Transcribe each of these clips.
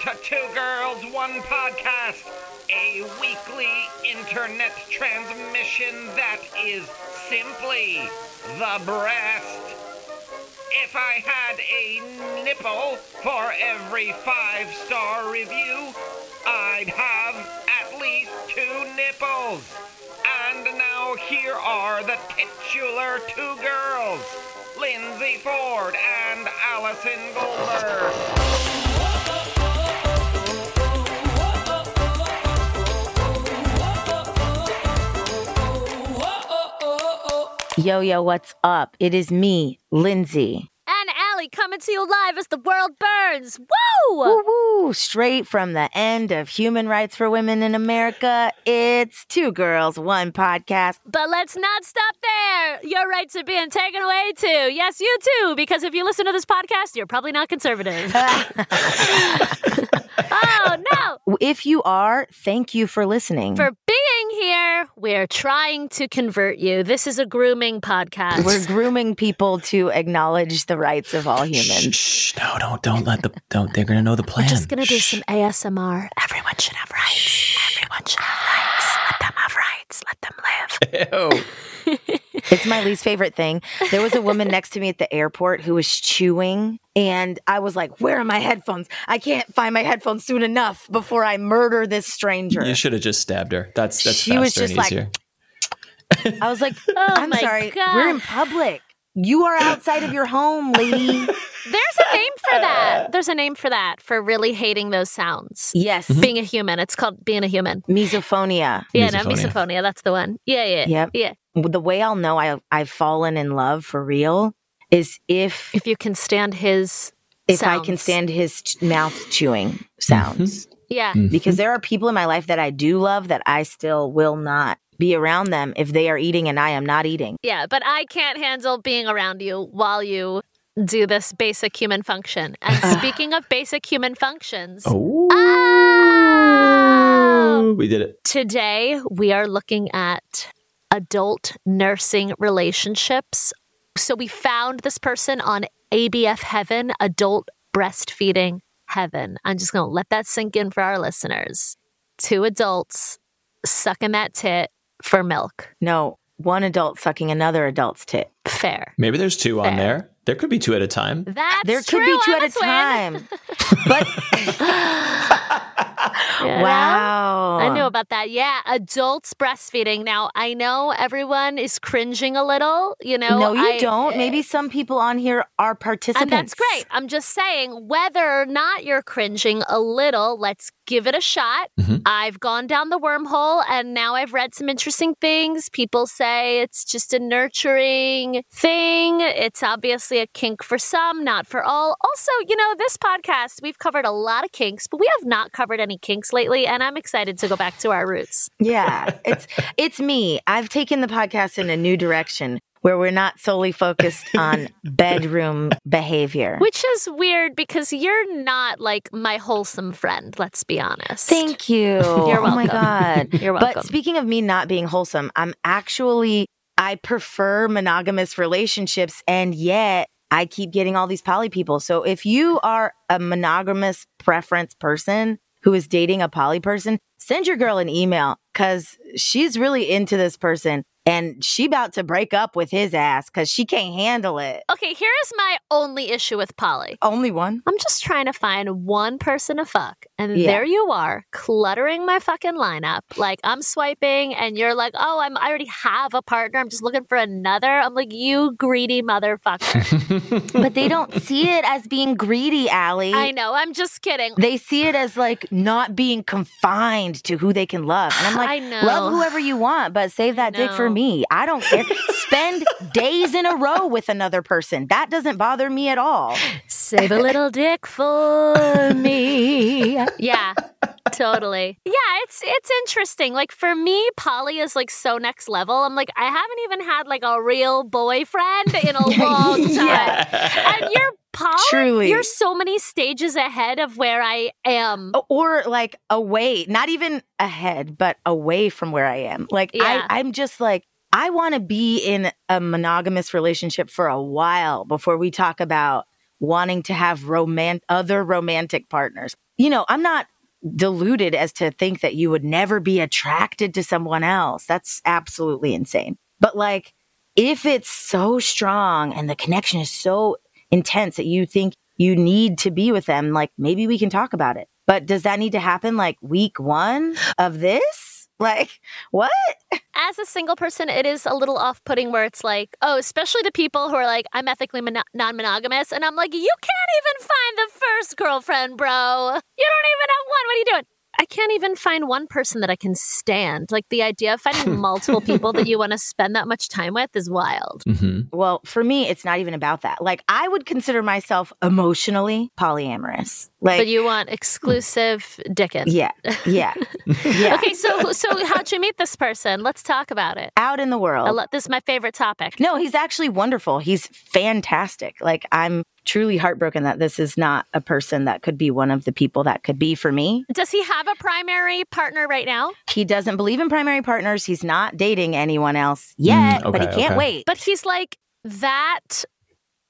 to Two Girls, One Podcast, a weekly internet transmission that is simply the breast. If I had a nipple for every five star review, I'd have at least two nipples. And now here are the titular two girls, Lindsay Ford and Allison Goldberg. Yo, yo, what's up? It is me, Lindsay. And Allie coming to you live as the world burns. Woo! Woo woo! Straight from the end of human rights for women in America, it's Two Girls, One Podcast. But let's not stop there. Your rights are being taken away too. Yes, you too, because if you listen to this podcast, you're probably not conservative. oh, no. If you are, thank you for listening. For being here, we're trying to convert you. This is a grooming podcast. We're grooming people to acknowledge the rights of all humans. Shh, no, don't, don't let the, don't. They're gonna know the plan. We're just going to do some ASMR. Everyone should have rights. Everyone should have rights. Let them have rights. Let them live. Ew. It's my least favorite thing. There was a woman next to me at the airport who was chewing, and I was like, Where are my headphones? I can't find my headphones soon enough before I murder this stranger. You should have just stabbed her. That's that's She faster was just and like, easier. I was like, Oh I'm sorry. God. We're in public. You are outside of your home, lady. There's a name for that. There's a name for that, for really hating those sounds. yes. Being a human. It's called being a human. Misophonia. Yeah, no, Misophonia. misophonia. That's the one. Yeah, yeah. Yep. Yeah. The way I'll know I, I've fallen in love for real is if If you can stand his if I can stand his ch- mouth chewing sounds. Yeah. Mhm. because there are people in my life that I do love that I still will not be around them if they are eating and I am not eating. Yeah. But I can't handle being around you while you do this basic human function. And speaking of basic human functions, oh, Oh! we did it. today we are looking at adult nursing relationships. So we found this person on ABF Heaven, Adult Breastfeeding Heaven. I'm just going to let that sink in for our listeners. Two adults sucking that tit for milk. No, one adult sucking another adult's tit. Fair. Maybe there's two Fair. on there. There could be two at a time. That's there could true. be 2 I'm at a twin. time. but You know? wow. I knew about that. Yeah, adults breastfeeding. Now, I know everyone is cringing a little, you know. no, you I- don't. Maybe some people on here are participants. And that's great. I'm just saying, whether or not you're cringing a little, let's give it a shot. Mhm. I've gone down the wormhole and now I've read some interesting things. People say it's just a nurturing thing. It's obviously a kink for some, not for all. Also, you know, this podcast, we've covered a lot of kinks, but we have not covered any kinks lately. And I'm excited to go back to our roots. Yeah, it's it's me. I've taken the podcast in a new direction where we're not solely focused on bedroom behavior. Which is weird because you're not like my wholesome friend, let's be honest. Thank you. You're welcome. Oh my god. You're welcome. But speaking of me not being wholesome, I'm actually I prefer monogamous relationships and yet I keep getting all these poly people. So if you are a monogamous preference person who is dating a poly person, send your girl an email cuz she's really into this person and she about to break up with his ass cuz she can't handle it. Okay, here's my only issue with poly. Only one. I'm just trying to find one person to fuck. And Yeah. there you are, cluttering my fucking lineup. Like I'm swiping and you're like, oh, I'm I already have a partner. I'm just looking for another. I'm like, you greedy motherfucker. But they don't see it as being greedy, Allie. I know, I'm just kidding. they see it as like not being confined to who they can love. And I'm like, I know. love whoever you want, but save that dick for know. Me. I don't care. Spend days in a row with another person. That doesn't bother me at all. Save a little dick for me. Yeah. Totally. Yeah, it's it's interesting. Like for me, poly is like so next level. I'm like, I haven't even had like a real boyfriend in a long time. Yeah. And you're poly, Truly. you're so many stages ahead of where I am. Or like away, not even ahead, but away from where I am. Like Yeah. I, I'm just like, I want to be in a monogamous relationship for a while before we talk about wanting to have other romantic partners. you know, I'm not deluded as to think that you would never be attracted to someone else. That's absolutely insane. But like, if it's so strong and the connection is so intense that you think you need to be with them, like maybe we can talk about it. But does that need to happen like week one of this? Like, what? As a single person, it is a little off putting where it's like, oh, especially to people who are like, I'm ethically non monogamous. And I'm like, you can't even find the first girlfriend, bro. You don't even have one. What are you doing? I can't even find one person that I can stand. Like the idea of finding multiple people that you want to spend that much time with is wild. hmm Well, for me, it's not even about that. Like, I would consider myself emotionally polyamorous. Like, But you want exclusive dickin. yeah, yeah, yeah. Okay, so so how'd you meet this person? Let's talk about it. Out in the world. I lo- this is my favorite topic. No, he's actually wonderful. He's fantastic. Like I'm truly heartbroken that this is not a person that could be one of the people that could be for me. Does he have a primary partner right now? He doesn't believe in primary partners. He's not dating anyone else yet, Mm, but he can't okay. wait. But he's like that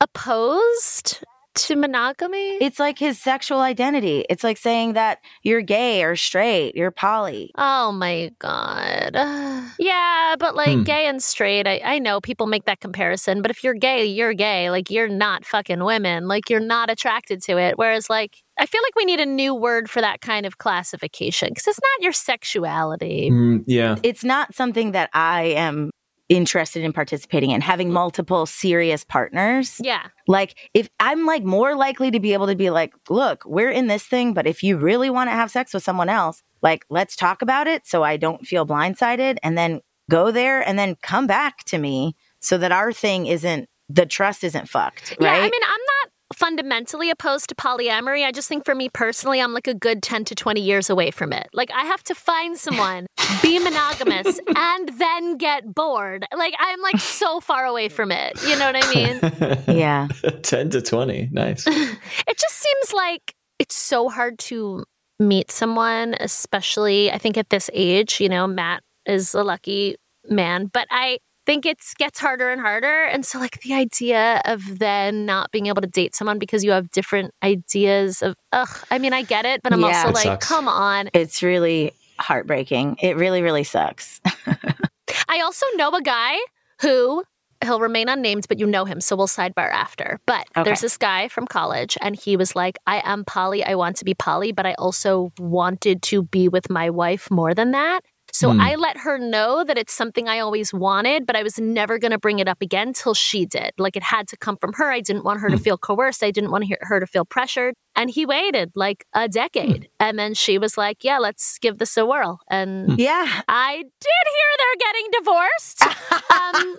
opposed to monogamy? It's like his sexual identity. It's like saying that you're gay or straight, you're poly. Oh my god. yeah, but like Hmm. gay and straight, I, I know people make that comparison, but if you're gay, you're gay. Like you're not fucking women. Like you're not attracted to it. Whereas like I feel like we need a new word for that kind of classification because it's not your sexuality. Mm, yeah. It's not something that I am interested in participating in having multiple serious partners. Yeah. Like if I'm like more likely to be able to be like, look, we're in this thing, but if you really want to have sex with someone else, like let's talk about it so I don't feel blindsided and then go there and then come back to me so that our thing isn't the trust isn't fucked, Yeah, right? I mean, I'm not fundamentally opposed to polyamory. I just think for me personally, I'm like a good 10 to 20 years away from it. Like, I have to find someone, be monogamous, and then get bored. Like, I'm like so far away from it. You know what I mean? yeah. 10 to 20. Nice. it just seems like it's so hard to meet someone, especially I think at this age, you know, Matt is a lucky man, but I think it gets harder and harder. And so like the idea of then not being able to date someone because you have different ideas of ugh, I mean I get it, but I'm Yeah. also It like, sucks. come on. It's really heartbreaking. It really, really sucks. I also know a guy who he'll remain unnamed, but you know him, so we'll sidebar after. But Okay. there's this guy from college, and he was like, I am poly. I want to be poly, but I also wanted to be with my wife more than that. So Hmm. I let her know that it's something I always wanted, but I was never going to bring it up again till she did. Like it had to come from her. I didn't want her to feel coerced. I didn't want her- her to feel pressured. And he waited like a decade. And then she was like, Yeah, let's give this a whirl. And yeah. I did hear they're getting divorced. Um,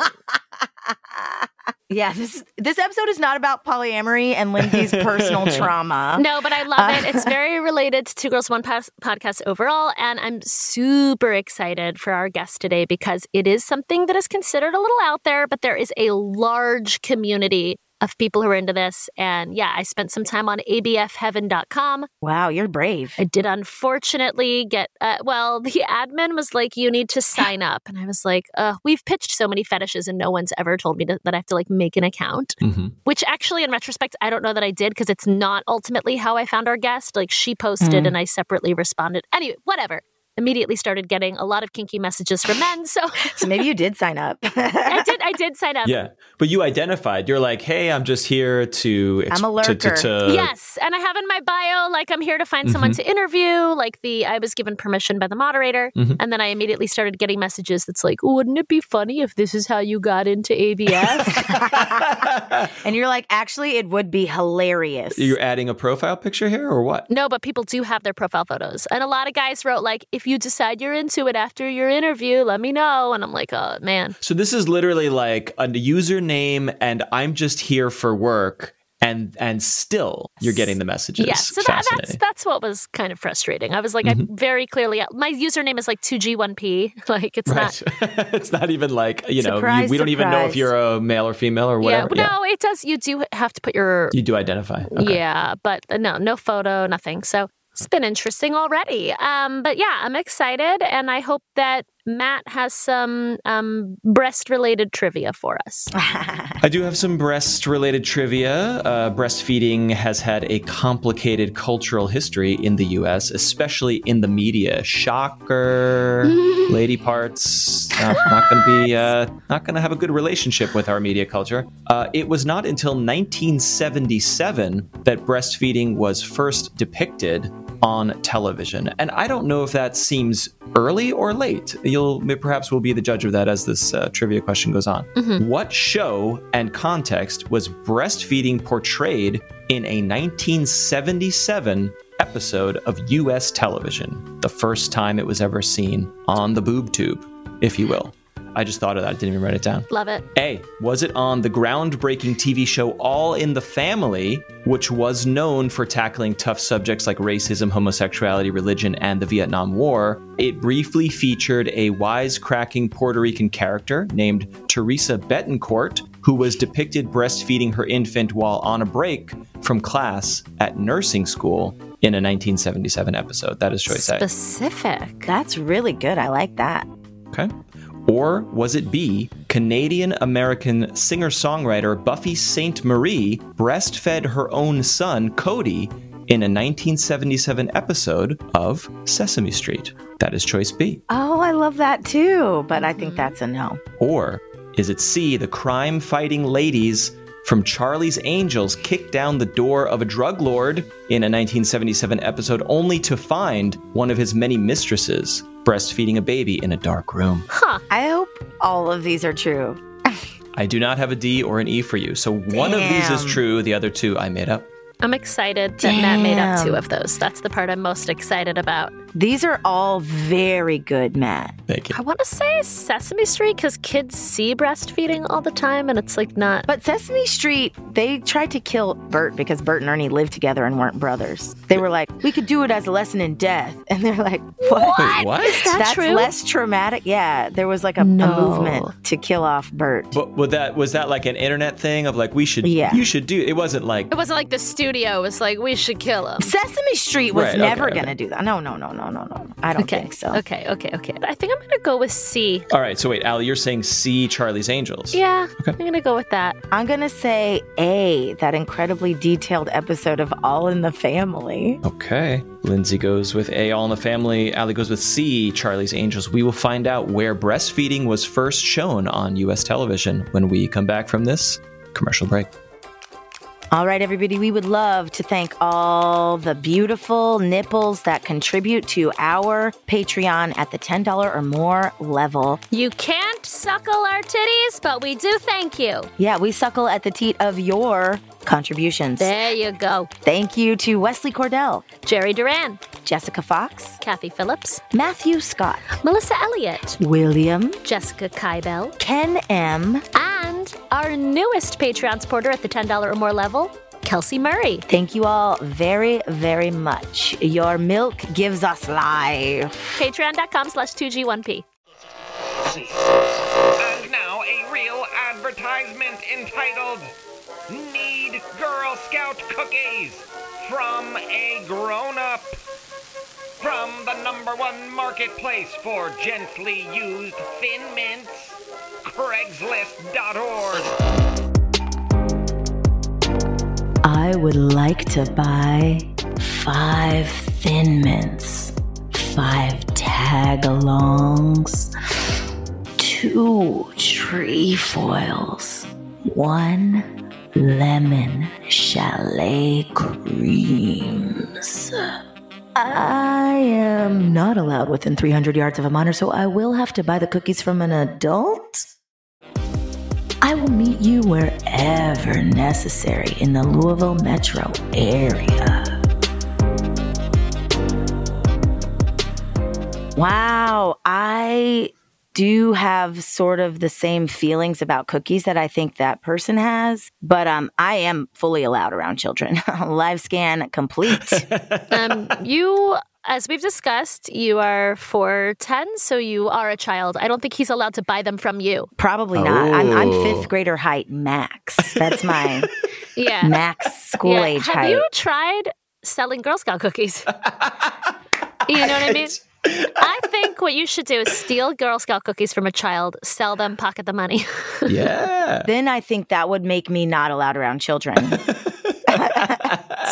yeah, this this episode is not about polyamory and Lindsay's personal trauma. no, but I love it. It's uh, very related to Two Girls One Pos- podcast overall, and I'm super excited for our guest today because it is something that is considered a little out there, but there is a large community of people who are into this. And yeah, I spent some time on abfheaven.com. Wow, you're brave. I did unfortunately get, uh, well, the admin was like, you need to sign up. And I was like, uh, we've pitched so many fetishes and no one's ever told me to, that I have to like make an account. hmm Which actually, in retrospect, I don't know that I did because it's not ultimately how I found our guest. Like she posted Mm. and I separately responded. Anyway, whatever. Immediately started getting a lot of kinky messages from men. So So maybe you did sign up. I did. I did sign up. Yeah. But you identified. You're like, hey, I'm just here to. I'm a to- to- lurker. to- yes, and I have in my bio like I'm here to find someone Mm-hmm. to interview. Like the I was given permission by the moderator, Mhm. and then I immediately started getting messages that's like, "Wouldn't it be funny if this is how you got into ABF?" and you're like, actually, it would be hilarious. You're adding a profile picture here or what? no, but people do have their profile photos, and a lot of guys wrote like, "If you decide you're into it after your interview, let me know." And I'm like, "Oh man." So this is literally like a username and I'm just here for work and and still you're getting the messages. Yes, so that, that's that's what was kind of frustrating. I was like, Mm-hmm. I very clearly my username is like two G one P. Like it's not. It's not even like, you know, Surprise, you, we don't even know if you're a male or female or whatever. Yeah, whatever. no, it does. You do have to put your You do identify. Okay. Yeah, but uh, no, no photo, nothing. So it's been interesting already. Um, but yeah, I'm excited, and I hope that Matt has some um, breast related trivia for us. I do have some breast related trivia. Uh, breastfeeding has had a complicated cultural history in the US, especially in the media. Shocker. Lady parts uh, not going to be uh, not going to have a good relationship with our media culture. Uh, it was not until 1977 that breastfeeding was first depicted on television. And I don't know if that seems early or late. You'll perhaps will be the judge of that as this uh, trivia question goes on. What show and context was breastfeeding portrayed in a 1977 episode of US television? The first time it was ever seen on the boob tube, if you will. I just thought of that, I didn't even write it down. Love it. A. Was it on the groundbreaking TV show All in the Family, which was known for tackling tough subjects like racism, homosexuality, religion, and the Vietnam War? It briefly featured a wisecracking Puerto Rican character named Teresa Betancourt, who was depicted breastfeeding her infant while on a break from class at nursing school in a 1977 episode. That is choice A. Specific. That's really good. I like that. Okay. Or was it B, Canadian American singer songwriter Buffy Sainte-Marie breastfed her own son, Cody, in a 1977 episode of Sesame Street? That is choice B. Oh, I love that too. But I think that's a no. Or is it C, the crime fighting ladies from Charlie's Angels kicked down the door of a drug lord in a 1977 episode only to find one of his many mistresses breastfeeding a baby in a dark room? Huh. I hope all of these are true. I do not have a D or an E for you. So one of these is true, the other two I made up. I'm excited that Matt made up two of those. That's the part I'm most excited about. These are all very good, Matt. Thank you. I want to say Sesame Street because kids see breastfeeding all the time and it's like not. But Sesame Street, they tried to kill Bert because Bert and Ernie lived together and weren't brothers. They were like, we could do it as a lesson in death. And they're like, what? Wait, what? Is that That's true? less traumatic. Yeah, there was like a, a movement to kill off Bert. But was that was that like an internet thing of like we should Yeah. you should do it wasn't like It wasn't like the studio was like, we should kill him. Sesame Street was Right, never okay, going to okay. do that. No, no, no, no, no, no. No. I don't Okay. think so. Okay, okay, okay. I think I'm going to go with C. All right, so wait, Allie, you're saying C Charlie's Angels. Yeah, Okay. I'm going to go with that. I'm going to say A, that incredibly detailed episode of All in the Family. Okay. Lindsay goes with A All in the Family. Allie goes with C Charlie's Angels. We will find out where breastfeeding was first shown on US television when we come back from this commercial break. All right, everybody, we would love to thank all the beautiful nipples that contribute to our Patreon at the $10 or more level. You can't suckle our titties, but we do thank you. Yeah, we suckle at the teat of your contributions. There you go. Thank you to Wesley Cordell, Jerry Duran, Jessica Fox, Kathy Phillips, Matthew Scott, Melissa Elliott, William, Jessica Kybell, Ken M. and our newest Patreon supporter at the $10 or more level, Kelsey Murray. Thank you all very, very much. Your milk gives us life. Patreon.com slash 2G1P. And now a real advertisement entitled Need Girl Scout Cookies from a Grown Up. From the number one marketplace for gently used thin mints, Craigslist.org. I would like to buy five thin mints, five tag alongs, two trefoils, one lemon chalet creams. I am not allowed within 300 yards of a minor, so I will have to buy the cookies from an adult. Will meet you wherever necessary in the Louisville metro area. Wow, I do have sort of the same feelings about cookies that I think that person has, but um, I am fully allowed around children. Live scan complete. Um, you, as we've discussed, you are 4'10, so you are a child. I don't think he's allowed to buy them from you. Probably not. I'm, I'm Oh. fifth grader height max. That's my Yeah. max school Yeah. age Have height. you tried selling Girl Scout cookies? you know what I mean? I think what you should do is steal Girl Scout cookies from a child, sell them, pocket the money. Yeah. Then I think that would make me not allowed around children.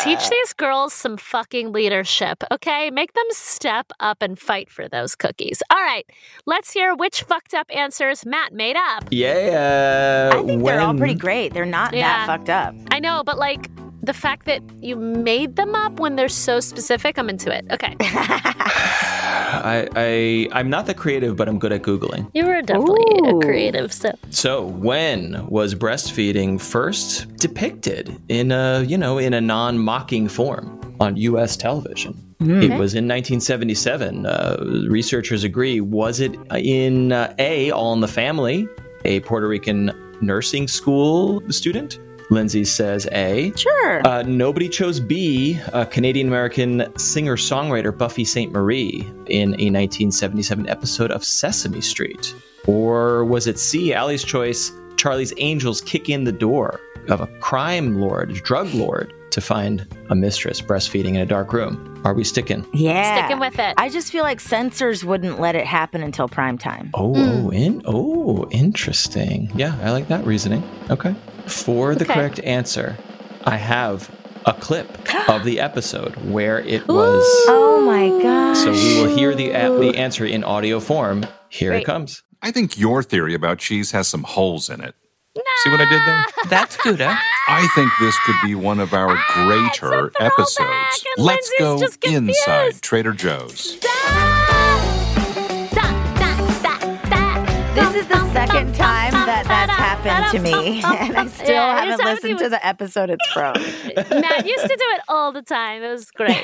Teach these girls some fucking leadership, okay? Make them step up and fight for those cookies. All right, let's hear which fucked up answers Matt made up. Yeah. I think they're all pretty great. They're not Yeah. that fucked up. I know, but like the fact that you made them up when they're so specific, I'm into it. Okay. I, I I'm not that creative, but I'm good at googling. You were definitely Ooh. a creative, so So, when was breastfeeding first depicted in a, you know, in a non-mocking form on US television? It was in 1977. Uh, researchers agree. Was it in uh, A, All in the Family, a Puerto Rican nursing school student? Lindsay says A. Sure. Uh, nobody chose B, a Canadian American singer songwriter Buffy Sainte-Marie in a 1977 episode of Sesame Street. Or was it C, Allie's choice, Charlie's Angels kick in the door of a crime lord, drug lord, to find a mistress breastfeeding in a dark room? Are we sticking? yeah. sticking with it. I just feel like censors wouldn't let it happen until prime time. Oh, oh, in oh, interesting. Yeah, I like that reasoning. Okay. For the Okay. correct answer, I have a clip of the episode where it was. Oh my gosh. So we will hear the a- the answer in audio form. Here Great. it comes. I think your theory about cheese has some holes in it. See what I did there? That's good, huh? I think this could be one of our ah, greater throwback, episodes. Let's go inside Trader Joe's. This is the second time that that's happened to me, and I still Yeah, haven't sounds listened to the episode it's from. Matt used to do it all the time. It was great.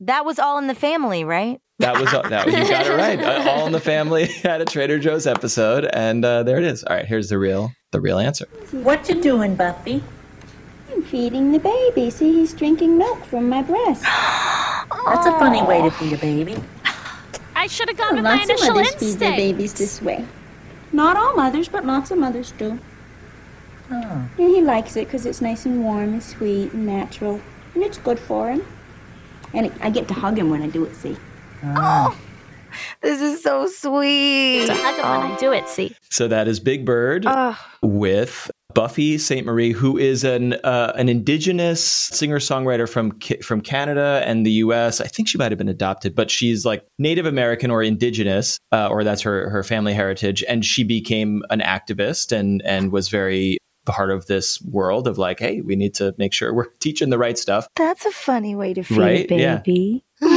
that was all in the family, right? That was that. You got it right. Uh, All in the Family had a Trader Joe's episode, and uh, there it is. All right, here's the real the real answer. What you doing, Buffy? I'm feeding the baby. See, he's drinking milk from my breast. That's a funny way to feed a baby. I should have gone with my lots of initial mothers feed their babies this way. Not all mothers, but lots of mothers do. Oh. And he likes it because it's nice and warm and sweet and natural, and it's good for him. And I get to hug him when I do it. See. This is so sweet. So hug him when I do it. See, So that is Big Bird Oh, with Buffy Sainte-Marie, who is an uh, an indigenous singer songwriter from Ca- from Canada and the U.S. I think she might have been adopted, but she's like Native American or indigenous, uh, or that's her her family heritage. And she became an activist and and was very part of this world of like, hey, we need to make sure we're teaching the right stuff. that's a funny way to feed Right? a Yeah.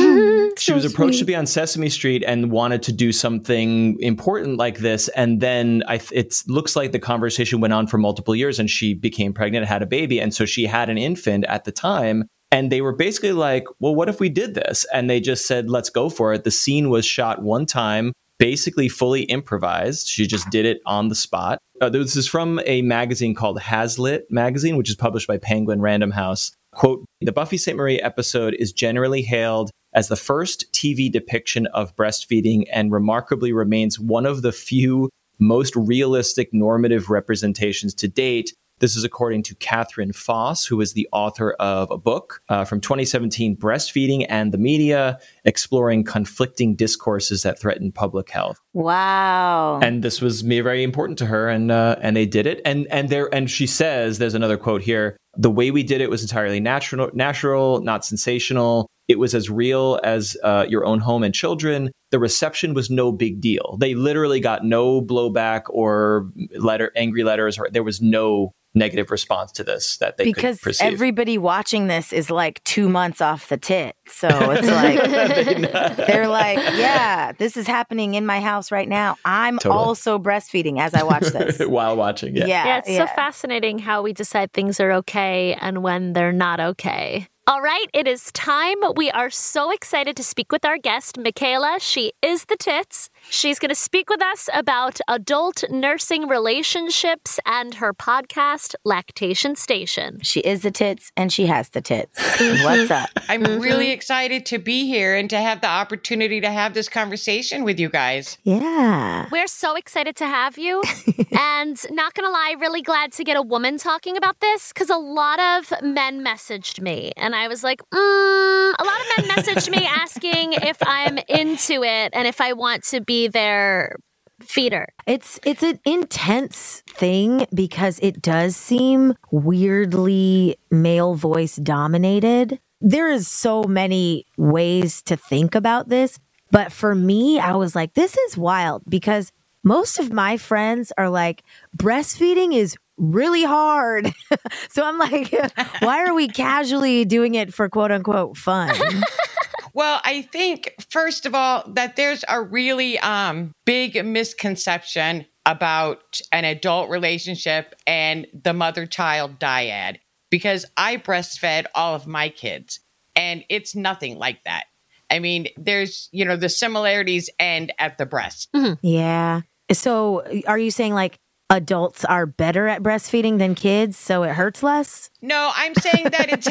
she was approached to be on Sesame Street and wanted to do something important like this. And then I, it looks like the conversation went on for multiple years and she became pregnant had a baby. And so she had an infant at the time. And they were basically like, well, what if we did this? And they just said, let's go for it. The scene was shot one time, basically fully improvised. She just did it on the spot. Uh, this is from a magazine called Hazlitt Magazine, which is published by Penguin Random House. Quote, the Buffy Sainte-Marie episode is generally hailed as the first TV depiction of breastfeeding and remarkably remains one of the few most realistic normative representations to date. This is according to Katherine Foss, who is the author of a book uh, from 2017, Breastfeeding and the Media, exploring conflicting discourses that threaten public health Wow. and this was me very important to her and uh, and they did it and and there and she says there's another quote here the way we did it was entirely natural natural not sensational it was as real as uh, your own home and children the reception was no big deal they literally got no blowback or letter angry letters or there was no negative response to this that they because could perceive everybody watching this is like two months off the tit. So it's like they're like, yeah, this is happening in my house right now. I'm Totally. also breastfeeding as I watch this. while watching yeah, yeah yeah, it's so fascinating how we decide things are okay and when they're not okay. All right, it is time. We are so excited to speak with our guest, Michaela. She is the tits. She's going to speak with us about adult nursing relationships and her podcast, Lactation Station. She is the tits and she has the tits. What's up? I'm really excited to be here and to have the opportunity to have this conversation with you guys. Yeah. We're so excited to have you. and not going to lie, really glad to get a woman talking about this because a lot of men messaged me. And I was like, mm, a lot of men messaged me asking if I'm into it and if I want to be their feeder. It's it's an intense thing because it does seem weirdly male voice dominated. There is so many ways to think about this, but for me I was like this is wild because most of my friends are like breastfeeding is really hard. so I'm like why are we casually doing it for quote unquote fun? Well, I think first of all that there's a really um, big misconception about an adult relationship and the mother-child dyad because I breastfed all of my kids and it's nothing like that. I mean, there's, you know, the similarities end at the breast. Yeah. So are you saying like adults are better at breastfeeding than kids so it hurts less? No, I'm saying that it's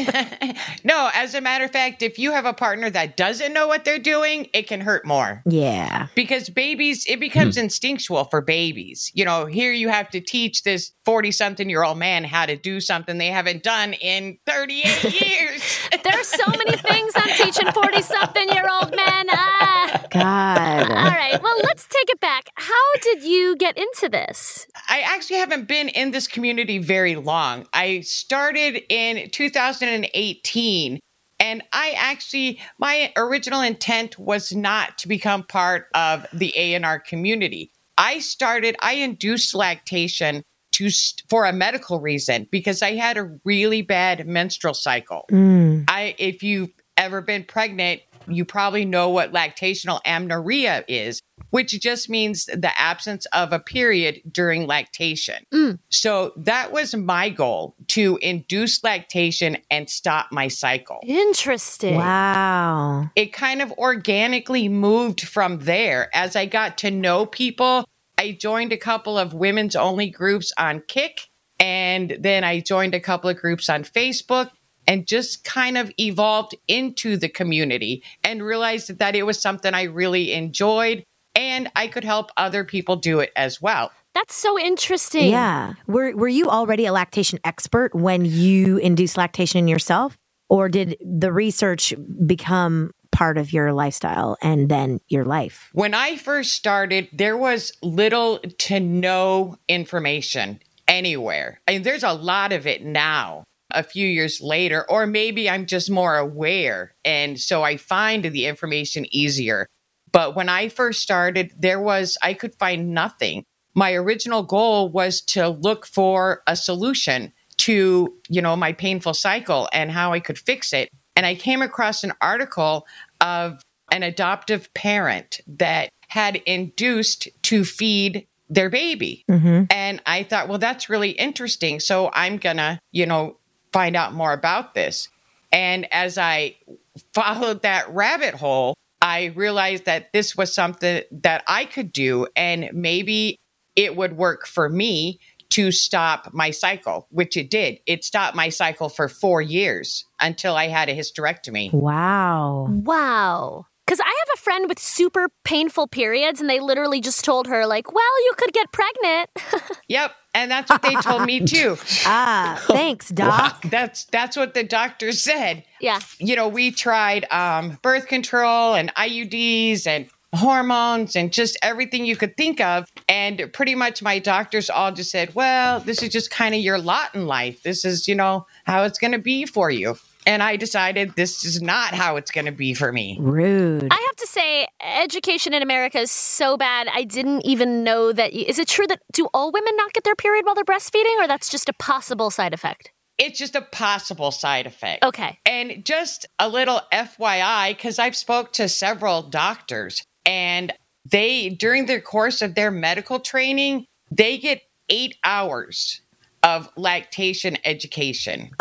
no, as a matter of fact, if you have a partner that doesn't know what they're doing, it can hurt more. Yeah. Because babies, it becomes instinctual for babies. You know, here you have to teach this 40 something year old man how to do something they haven't done in 38 years. There's so many things I'm teaching 40 something year old men. Ah. God. All right, well, let's take it back. How did you get into this? I actually haven't been in this community very long. I started in 2018 and I actually my original intent was not to become part of the ANR community. I started I induced lactation to for a medical reason because I had a really bad menstrual cycle. Mm. I if you've ever been pregnant, you probably know what lactational amenorrhea is, which just means the absence of a period during lactation. Mm. So that was my goal to induce lactation and stop my cycle. Interesting. Wow. It kind of organically moved from there as I got to know people. I joined a couple of women's only groups on Kik, and then I joined a couple of groups on Facebook and just kind of evolved into the community and realized that it was something I really enjoyed and I could help other people do it as well. That's so interesting. Yeah. Were were you already a lactation expert when you induced lactation in yourself? Or did the research become part of your lifestyle and then your life? When I first started, there was little to no information anywhere. I mean, there's a lot of it now, a few years later, or maybe I'm just more aware. And so I find the information easier. But when I first started, there was, I could find nothing. My original goal was to look for a solution to, you know, my painful cycle and how I could fix it. And I came across an article of an adoptive parent that had induced to feed their baby. Mm-hmm. And I thought, well, that's really interesting. So I'm going to, you know, find out more about this. And as I followed that rabbit hole, I realized that this was something that I could do and maybe it would work for me to stop my cycle, which it did. It stopped my cycle for four years until I had a hysterectomy. Wow. Wow. Because I have a friend with super painful periods, and they literally just told her, like, well, you could get pregnant. Yep. And that's what they told me too. Ah, thanks, doc. That's that's what the doctor said. yeah. you know, we tried um, birth control and IUDs and hormones and just everything you could think of. And pretty much my doctors all just said, well, this is just kind of your lot in life. This is, you know, how it's going to be for you. And I decided this is not how it's going to be for me. Rude. I have to say, education in America is so bad. I didn't even know that. You, is it true that do all women not get their period while they're breastfeeding, or that's just a possible side effect? It's just a possible side effect. Okay. And just a little FYI, because I've spoke to several doctors and they, during the course of their medical training, they get eight hours of lactation education.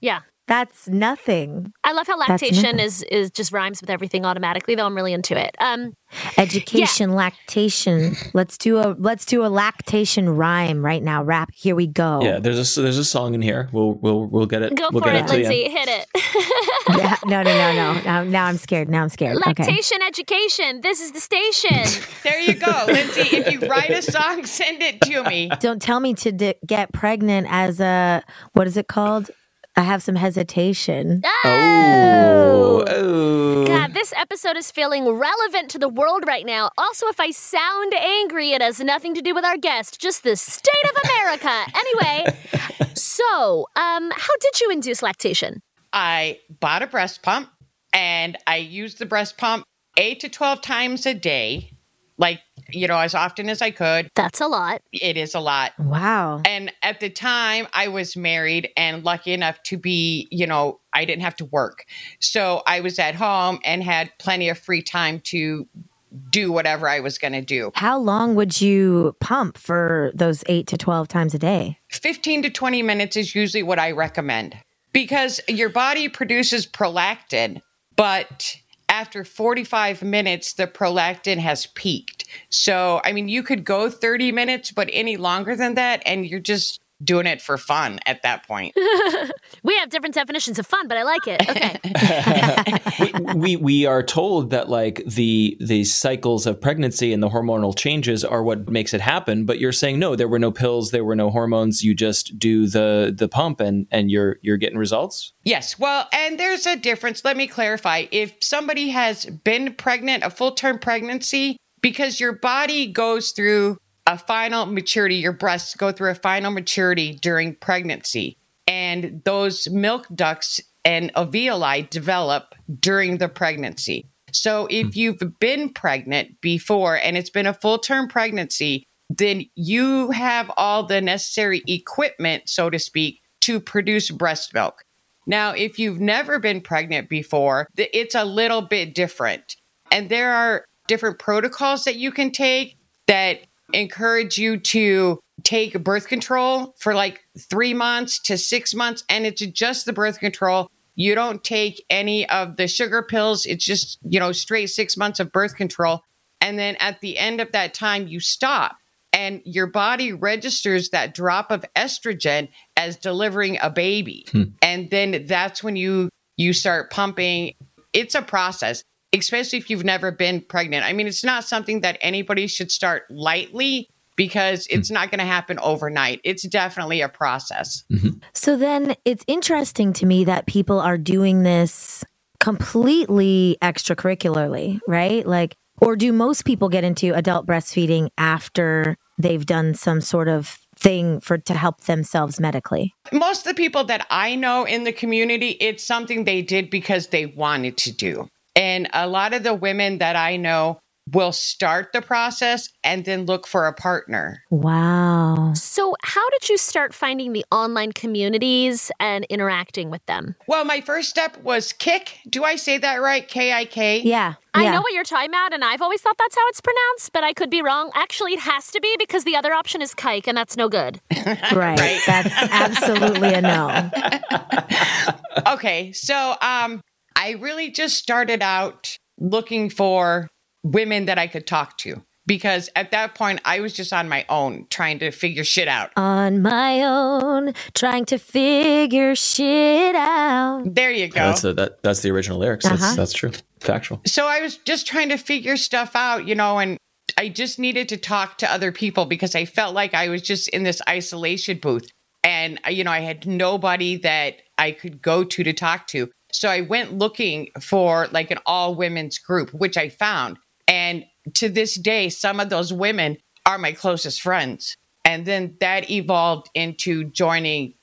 Yeah. That's nothing. I love how lactation is is just rhymes with everything automatically. Though I'm really into it. Um, Education, lactation. Let's do a let's do a lactation rhyme right now. Rap. Here we go. Yeah, there's a there's a song in here. We'll we'll we'll get it. go we'll for get it, to you. Lindsay. Hit it. Yeah, No, no, no, no. Now, now I'm scared. Now I'm scared. Okay. Lactation education. This is the station. There you go, Lindsay. If you write a song, send it to me. Don't tell me to d- get pregnant as a what is it called? I have some hesitation. Oh, oh. God, this episode is feeling relevant to the world right now. Also, if I sound angry, it has nothing to do with our guest, just the state of America. anyway, so um, how did you induce lactation? I bought a breast pump and I used the breast pump eight to 12 times a day, like, you know, as often as I could. That's a lot. It is a lot. Wow. And at the time, I was married and lucky enough to be, you know, I didn't have to work. So I was at home and had plenty of free time to do whatever I was going to do. How long would you pump for those eight to 12 times a day? 15 to 20 minutes is usually what I recommend because your body produces prolactin, but after 45 minutes, the prolactin has peaked. So, I mean, you could go 30 minutes, but any longer than that, and you're just doing it for fun at that point. We have different definitions of fun, but I like it. Okay. we we are told that like the the cycles of pregnancy and the hormonal changes are what makes it happen but you're saying no there were no pills there were no hormones you just do the the pump and and you're you're getting results Yes. Well, and there's a difference. Let me clarify. If somebody has been pregnant, a full term pregnancy, because your body goes through a final maturity, your breasts go through a final maturity during pregnancy, and those milk ducts and alveoli develop during the pregnancy. So if hmm. you've been pregnant before and it's been a full term pregnancy, then you have all the necessary equipment, so to speak, to produce breast milk. Now, if you've never been pregnant before, it's a little bit different. And there are different protocols that you can take that encourage you to take birth control for like three months to six months. And it's just the birth control. You don't take any of the sugar pills. It's just, you know, straight six months of birth control. And then at the end of that time, you stop and your body registers that drop of estrogen as delivering a baby hmm. and then that's when you you start pumping it's a process especially if you've never been pregnant i mean it's not something that anybody should start lightly because hmm. it's not going to happen overnight it's definitely a process mm-hmm. So then it's interesting to me that people are doing this completely extracurricularly, right? Like, or do most people get into adult breastfeeding after they've done some sort of thing for to help themselves medically? most of the people that I know in the community, it's something they did because they wanted to do. And a lot of the women that I know will start the process and then look for a partner. Wow. so, how did you start finding the online communities and interacting with them? Well, my first step was Kik. Do I say that right? K I K? Yeah. I yeah. know what you're talking about, and I've always thought that's how it's pronounced, but I could be wrong. Actually, it has to be because the other option is kike, and that's no good. Right. That's absolutely a no. Okay. So um I really just started out looking for women that I could talk to because at that point I was just on my own trying to figure shit out. On my own, trying to figure shit out. There you go. that's the that, that's the original lyrics that's Uh-huh. that's true factual so I was just trying to figure stuff out, you know, and I just needed to talk to other people because I felt like I was just in this isolation booth and uh, you know, I had nobody that I could go to to talk to. So I went looking for like an all women's group, which I found. And to this day, some of those women are my closest friends. And then that evolved into joining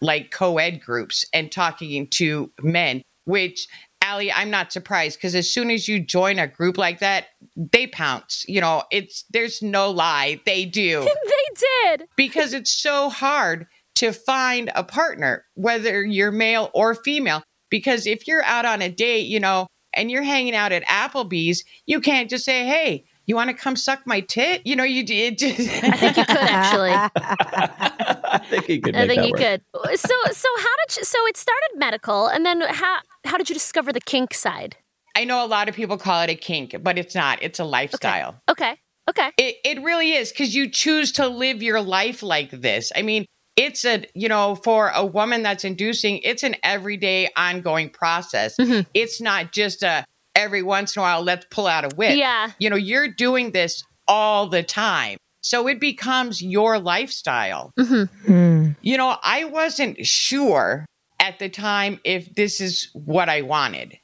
like co-ed groups and talking to men, which Allie, I'm not surprised because as soon as you join a group like that, they pounce. You know, it's there's no lie, they do they did. because it's so hard to find a partner, whether you're male or female. Because if you're out on a date, you know, and you're hanging out at Applebee's, you can't just say, "Hey, you want to come suck my tit?" You know, you did. Just, I think you could actually. I think you could I think that you work. could. So, so how did you? So it started medical, and then how how did you discover the kink side? I know a lot of people call it a kink, but it's not. It's a lifestyle. Okay, okay. It it really is because you choose to live your life like this. I mean, it's a you know for a woman that's inducing, it's an everyday ongoing process. Mhm. It's not just a every once in a while let's pull out a whip. Yeah. You know, you're doing this all the time. So it becomes your lifestyle. Hmm. You know, I wasn't sure at the time if this is what I wanted.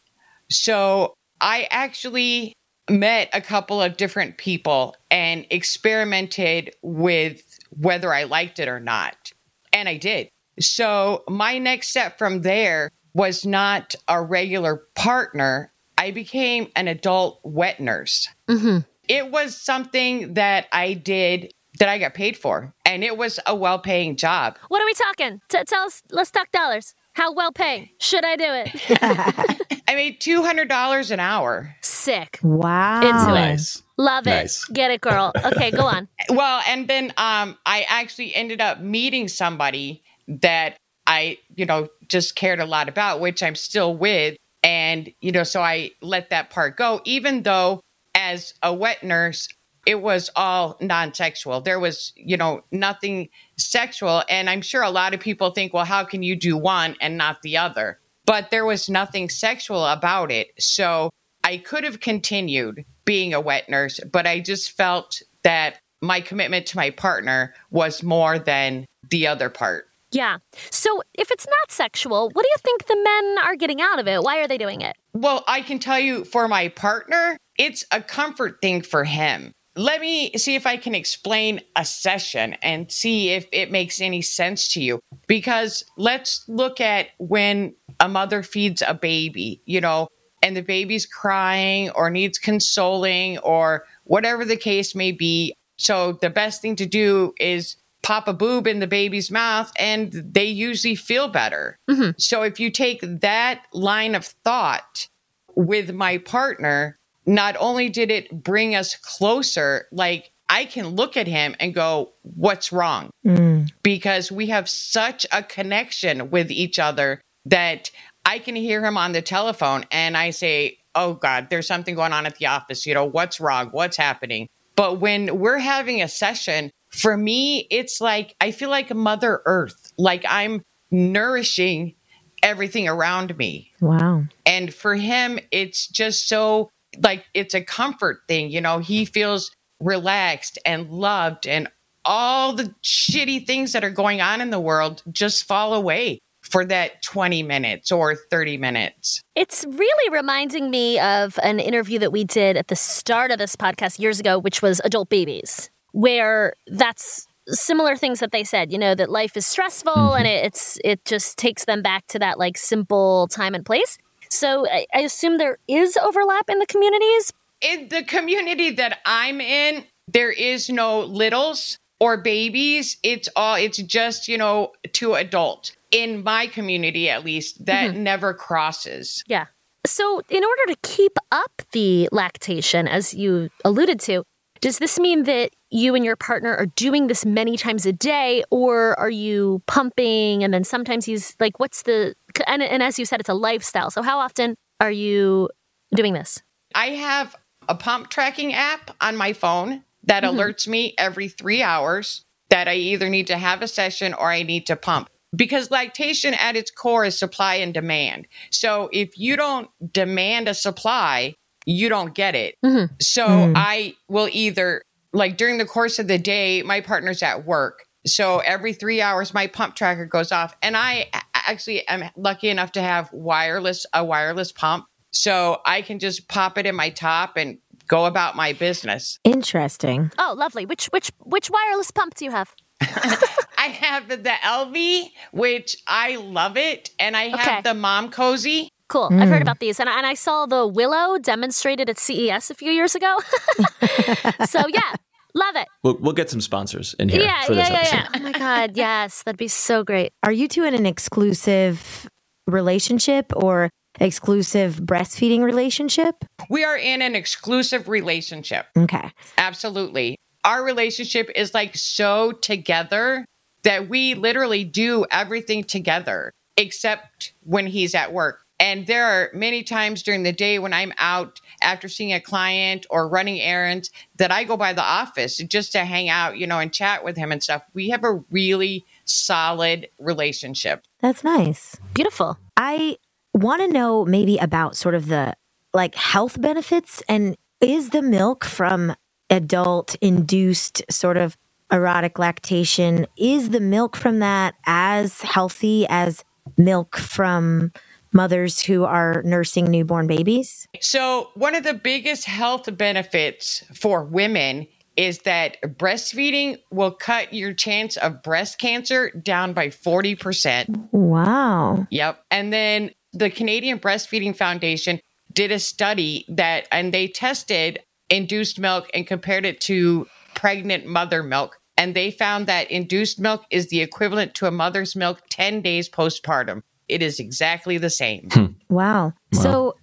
So I actually met a couple of different people and experimented with whether I liked it or not. And I did. So my next step from there was not a regular partner. I became an adult wet nurse. hmm It was something that I did that I got paid for, and it was a well paying job. What are we talking? T- tell us. Let's talk dollars. How well paying? Should I do it? I made $200 an hour. Sick. Wow. Into it. Nice. Love it. Nice. Get it, girl. Okay, go on. Well, and then um, I actually ended up meeting somebody that I, you know, just cared a lot about, which I'm still with. And, you know, so I let that part go, even though as a wet nurse, it was all non sexual. There was, you know, nothing sexual. And I'm sure a lot of people think, well, how can you do one and not the other? But there was nothing sexual about it. So I could have continued being a wet nurse, but I just felt that my commitment to my partner was more than the other part. Yeah. So if it's not sexual, what do you think the men are getting out of it? Why are they doing it? Well, I can tell you for my partner, it's a comfort thing for him. Let me see if I can explain a session and see if it makes any sense to you. Because let's look at when a mother feeds a baby, you know, and the baby's crying or needs consoling or whatever the case may be. So the best thing to do is pop a boob in the baby's mouth and they usually feel better. Mm-hmm. So if you take that line of thought with my partner, not only did it bring us closer, like I can look at him and go, What's wrong? Mm. Because we have such a connection with each other that I can hear him on the telephone and I say, Oh God, there's something going on at the office. You know, what's wrong? What's happening? But when we're having a session, for me, it's like I feel like Mother Earth, like I'm nourishing everything around me. Wow. And for him, it's just so like it's a comfort thing. You know, he feels relaxed and loved, and all the shitty things that are going on in the world just fall away for that 20 minutes or 30 minutes. It's really reminding me of an interview that we did at the start of this podcast years ago, which was adult babies, where that's similar things that they said, you know, that life is stressful and it, it's it just takes them back to that like simple time and place. So I, I assume there is overlap in the communities. In the community that I'm in, there is no littles or babies. It's all, it's just, you know, to adult. In my community, at least, that mm-hmm. never crosses. Yeah. So, in order to keep up the lactation, as you alluded to, does this mean that you and your partner are doing this many times a day, or are you pumping and then sometimes he's like, what's the, and, and as you said, it's a lifestyle. So, how often are you doing this? I have a pump tracking app on my phone that mm-hmm. alerts me every three hours that I either need to have a session or I need to pump. Because lactation at its core is supply and demand. So if you don't demand a supply, you don't get it. Mm-hmm. So mm. I will either, like during the course of the day, my partner's at work. So every three hours, my pump tracker goes off. And I a- actually am lucky enough to have wireless, a wireless pump. So I can just pop it in my top and go about my business. Interesting. Oh, lovely. Which which which wireless pump do you have? I have the Elvie, which I love it. And I have Okay. the Momcozy. Cool. I've heard mm. about these, and, and I saw the Willow demonstrated at CES a few years ago. so yeah, love it. We'll, we'll get some sponsors in here Yeah, for yeah, this yeah, episode. yeah. Oh my god, yes, that'd be so great. Are you two in an exclusive relationship or exclusive breastfeeding relationship? We are in an exclusive relationship. Okay. Absolutely. Our relationship is like so together that we literally do everything together except when he's at work. And there are many times during the day when I'm out after seeing a client or running errands that I go by the office just to hang out, you know, and chat with him and stuff. We have a really solid relationship. That's nice. Beautiful. I want to know maybe about sort of the like health benefits and is the milk from adult induced sort of erotic lactation is the milk from that as healthy as milk from mothers who are nursing newborn babies? So, one of the biggest health benefits for women is that breastfeeding will cut your chance of breast cancer down by 40%. Wow. Yep. And then the Canadian Breastfeeding Foundation did a study that, and they tested induced milk and compared it to pregnant mother milk. And they found that induced milk is the equivalent to a mother's milk 10 days postpartum. It is exactly the same. Wow. So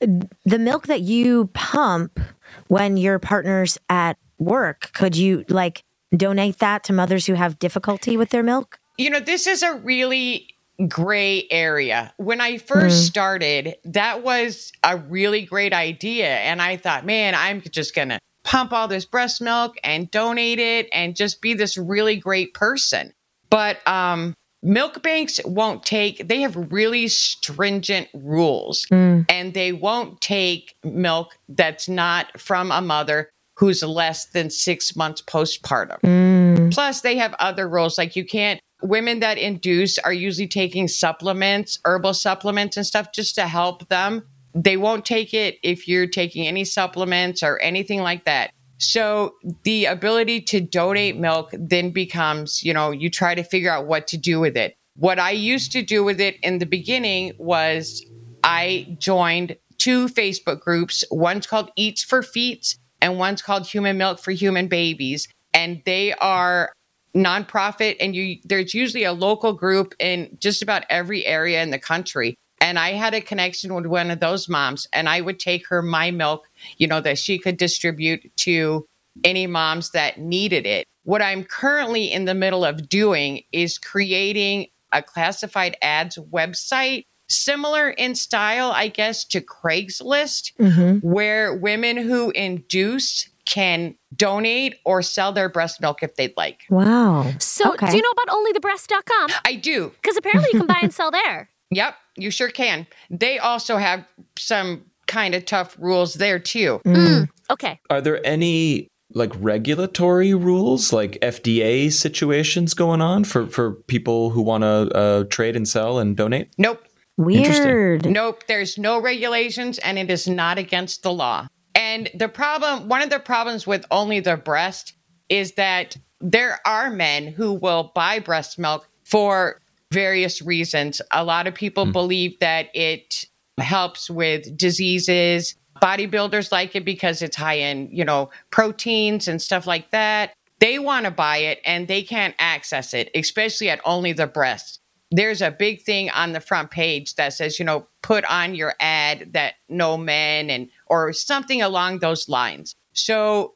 the milk that you pump when your partner's at work, could you like donate that to mothers who have difficulty with their milk? You know, this is a really gray area. When I first started, that was a really great idea. And I thought, man, I'm just going to pump all this breast milk and donate it and just be this really great person. But um, milk banks won't take, they have really stringent rules hmm. and they won't take milk that's not from a mother who's less than six months postpartum. Hmm. Plus, they have other rules like you can't, women that induce are usually taking supplements, herbal supplements and stuff just to help them. They won't take it if you're taking any supplements or anything like that. So the ability to donate milk then becomes, you know, you try to figure out what to do with it. What I used to do with it in the beginning was I joined two Facebook groups. One's called Eats for Feet and one's called Human Milk for Human Babies. And they are nonprofit and you there's usually a local group in just about every area in the country. And I had a connection with one of those moms and I would take her my milk, you know, that she could distribute to any moms that needed it. What I'm currently in the middle of doing is creating a classified ads website similar in style, I guess, to Craigslist, mm-hmm. where women who induce can donate or sell their breast milk if they'd like. Wow. So, Okay. do you know about onlythebreast.com? I do. Because apparently you can buy and sell there. Yep, you sure can. They also have some kind of tough rules there too. Okay. Are there any like regulatory rules, like FDA situations going on for for people who want to uh, trade and sell and donate? Nope. Weird. Nope, there's no regulations and it is not against the law. And the problem, one of the problems with only the breast is that there are men who will buy breast milk for various reasons. A lot of people hmm. believe that it helps with diseases. Bodybuilders like it because it's high in, you know, proteins and stuff like that. They want to buy it and they can't access it, especially at only the breast there's a big thing on the front page that says, you know, put on your ad that no men and or something along those lines. So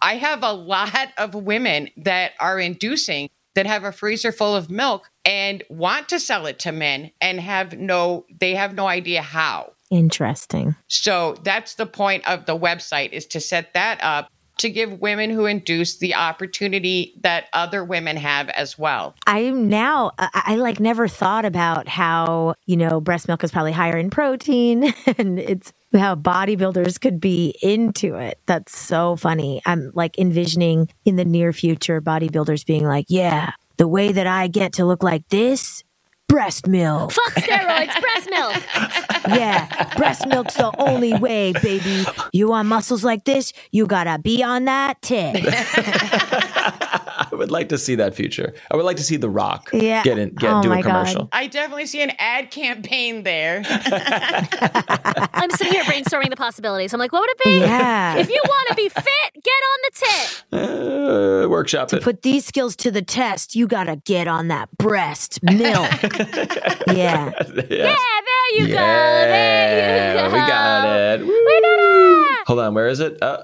I have a lot of women that are inducing that have a freezer full of milk and want to sell it to men and have no they have no idea how. Interesting. So that's the point of the website is to set that up to give women who induce the opportunity that other women have as well. I'm now, I, I like never thought about how, you know, breast milk is probably higher in protein and it's how bodybuilders could be into it. That's so funny. I'm like envisioning in the near future bodybuilders being like, yeah, the way that I get to look like this, breast milk. Fuck steroids, breast milk. Yeah, breast milk's the only way, baby. You want muscles like this? You gotta be on that tit. I would like to see that future. I would like to see The Rock Yeah. get in, get Oh do my a God. commercial. I definitely see an ad campaign there. I'm sitting here brainstorming the possibilities. I'm like, what would it be? Yeah. If you want to be fit, get on the tit. Uh, workshop it. Put these skills to the test. You gotta get on that breast milk. yeah. Yeah, there you go. There you Yeah, go. we got it. We did it. Hold on, where is it? Uh,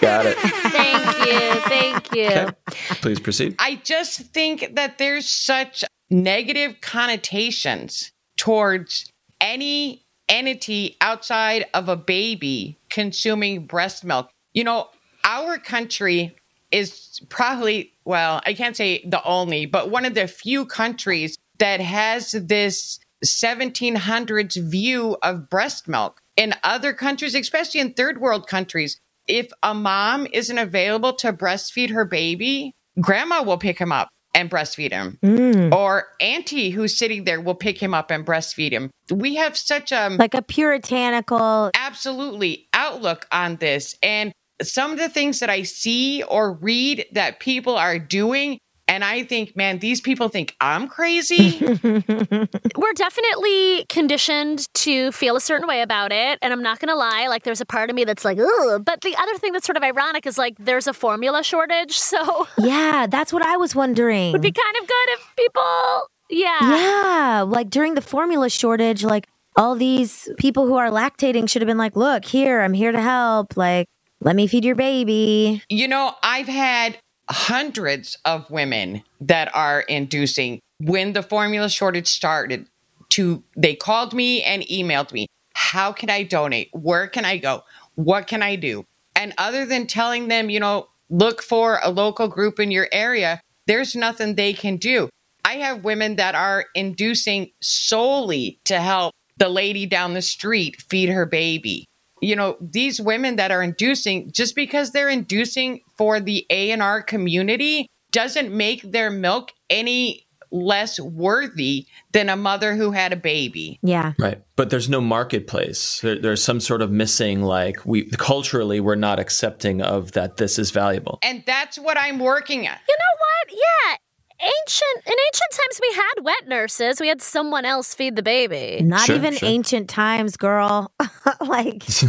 Got it. Thank you. Thank you. Okay. Please proceed. I just think that there's such negative connotations towards any entity outside of a baby consuming breast milk. You know, our country is probably, well, I can't say the only, but one of the few countries that has this 1700s view of breast milk. In other countries, especially in third world countries, if a mom isn't available to breastfeed her baby, grandma will pick him up and breastfeed him. Mm. Or auntie who's sitting there will pick him up and breastfeed him. We have such a Like a puritanical. absolutely outlook on this. And some of the things that I see or read that people are doing, and I think, man, these people think I'm crazy. We're definitely conditioned to feel a certain way about it. And I'm not going to lie, like, there's a part of me that's like, ugh. But the other thing that's sort of ironic is like, there's a formula shortage. So Yeah, that's what I was wondering. would be kind of good if people, yeah. Yeah, like during the formula shortage, like all these people who are lactating should have been like, look, here, I'm here to help. Like, let me feed your baby. You know, I've had hundreds of women that are inducing when the formula shortage started to they called me and emailed me how can i donate? Where can i go? What can i do? And other than telling them you know look for a local group in your area there's nothing they can do. I have women that are inducing solely to help the lady down the street feed her baby you know these women that are inducing just because they're inducing for the ANR community doesn't make their milk any less worthy than a mother who had a baby Yeah. Right. But there's no marketplace. There, there's some sort of missing, like, we culturally, we're not accepting of that this is valuable. and that's what i'm working at You know what? Yeah. Ancient in ancient times we had wet nurses. We had someone else feed the baby. Not Sure, even sure. ancient times, girl. like,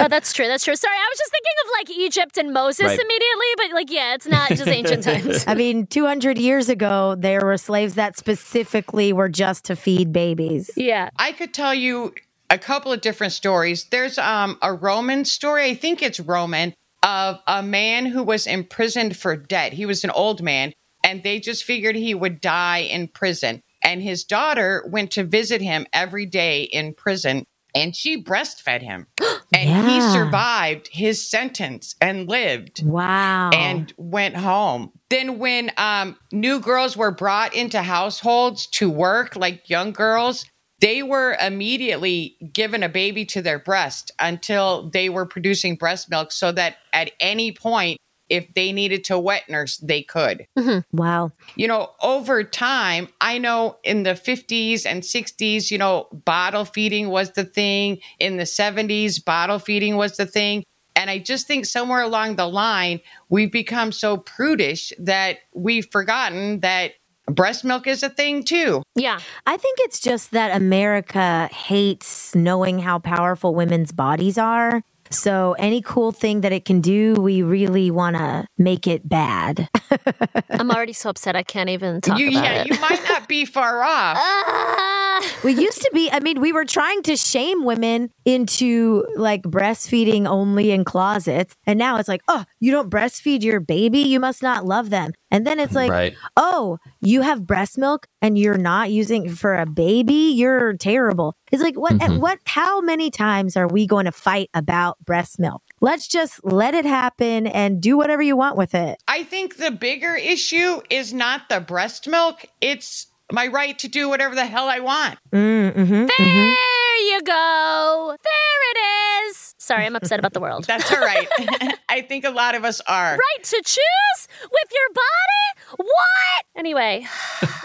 oh, that's true. That's true. Sorry, I was just thinking of like Egypt and Moses Right. immediately, but like, yeah, it's not just ancient times. I mean, 200 years ago, there were slaves that specifically were just to feed babies. Yeah. I could tell you a couple of different stories. There's um, a Roman story, I think it's Roman, of a man who was imprisoned for debt. He was an old man, and they just figured he would die in prison. And his daughter went to visit him every day in prison, and she breastfed him. And he survived his sentence and lived Wow. and went home. Then, when um, new girls were brought into households to work, like young girls, they were immediately given a baby to their breast until they were producing breast milk so that at any point, if they needed to wet nurse, they could. Mm-hmm. wow. You know, over time, I know in the 50s and 60s, you know, bottle feeding was the thing. In the 70s, bottle feeding was the thing. And I just think somewhere along the line, we've become so prudish that we've forgotten that breast milk is a thing too. Yeah. I think it's just that America hates knowing how powerful women's bodies are. So any cool thing that it can do, we really want to make it bad. I'm already so upset I can't even talk You, about yeah, it. you might not be far off. Ah. we used to be, I mean, we were trying to shame women into like breastfeeding only in closets. And now it's like, oh, you don't breastfeed your baby? You must not love them. And then it's like, right. oh, you have breast milk and you're not using for a baby? You're terrible. It's like, what, Mhm. what, how many times are we going to fight about breast milk? Let's just let it happen and do whatever you want with it. I think the bigger issue is not the breast milk, it's my right to do whatever the hell I want. Mm, mhm, mhm. There you go. There it is. Sorry, I'm upset about the world. That's all right. I think a lot of us are. right to choose with your body? What? Anyway,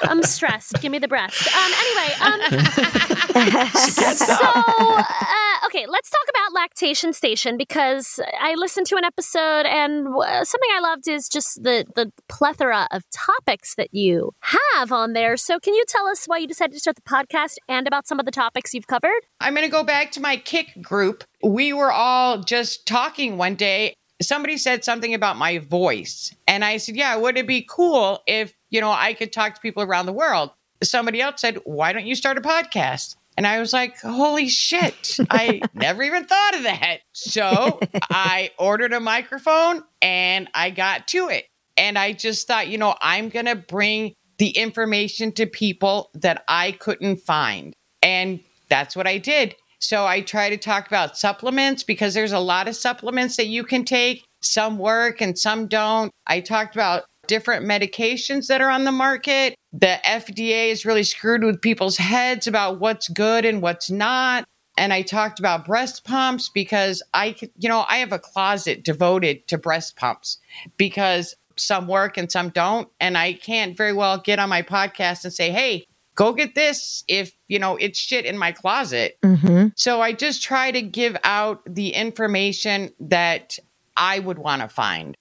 I'm stressed. Give me the breast. Um, anyway, um, so uh, okay, let's talk about lactation station because I listened to an episode and something I loved is just the the plethora of topics that you have on there. So can you tell us why you decided to start the podcast and about some of the topics you've covered? I'm going to go back to my Kik group. We were all just talking one day. Somebody said something about my voice. And I said, Yeah, would it be cool if, you know, I could talk to people around the world? Somebody else said, Why don't you start a podcast? And I was like, holy shit, I never even thought of that. So I ordered a microphone and I got to it. And I just thought, you know, I'm going to bring the information to people that I couldn't find. And that's what I did. So I try to talk about supplements because there's a lot of supplements that you can take. Some work and some don't. I talked about different medications that are on the market. The FDA is really screwed with people's heads about what's good and what's not. And I talked about breast pumps because I, you know, I have a closet devoted to breast pumps because some work and some don't. And I can't very well get on my podcast and say, hey, go get this if, you know, it's shit in my closet. Mm-hmm. So I just try to give out the information that I would want to find.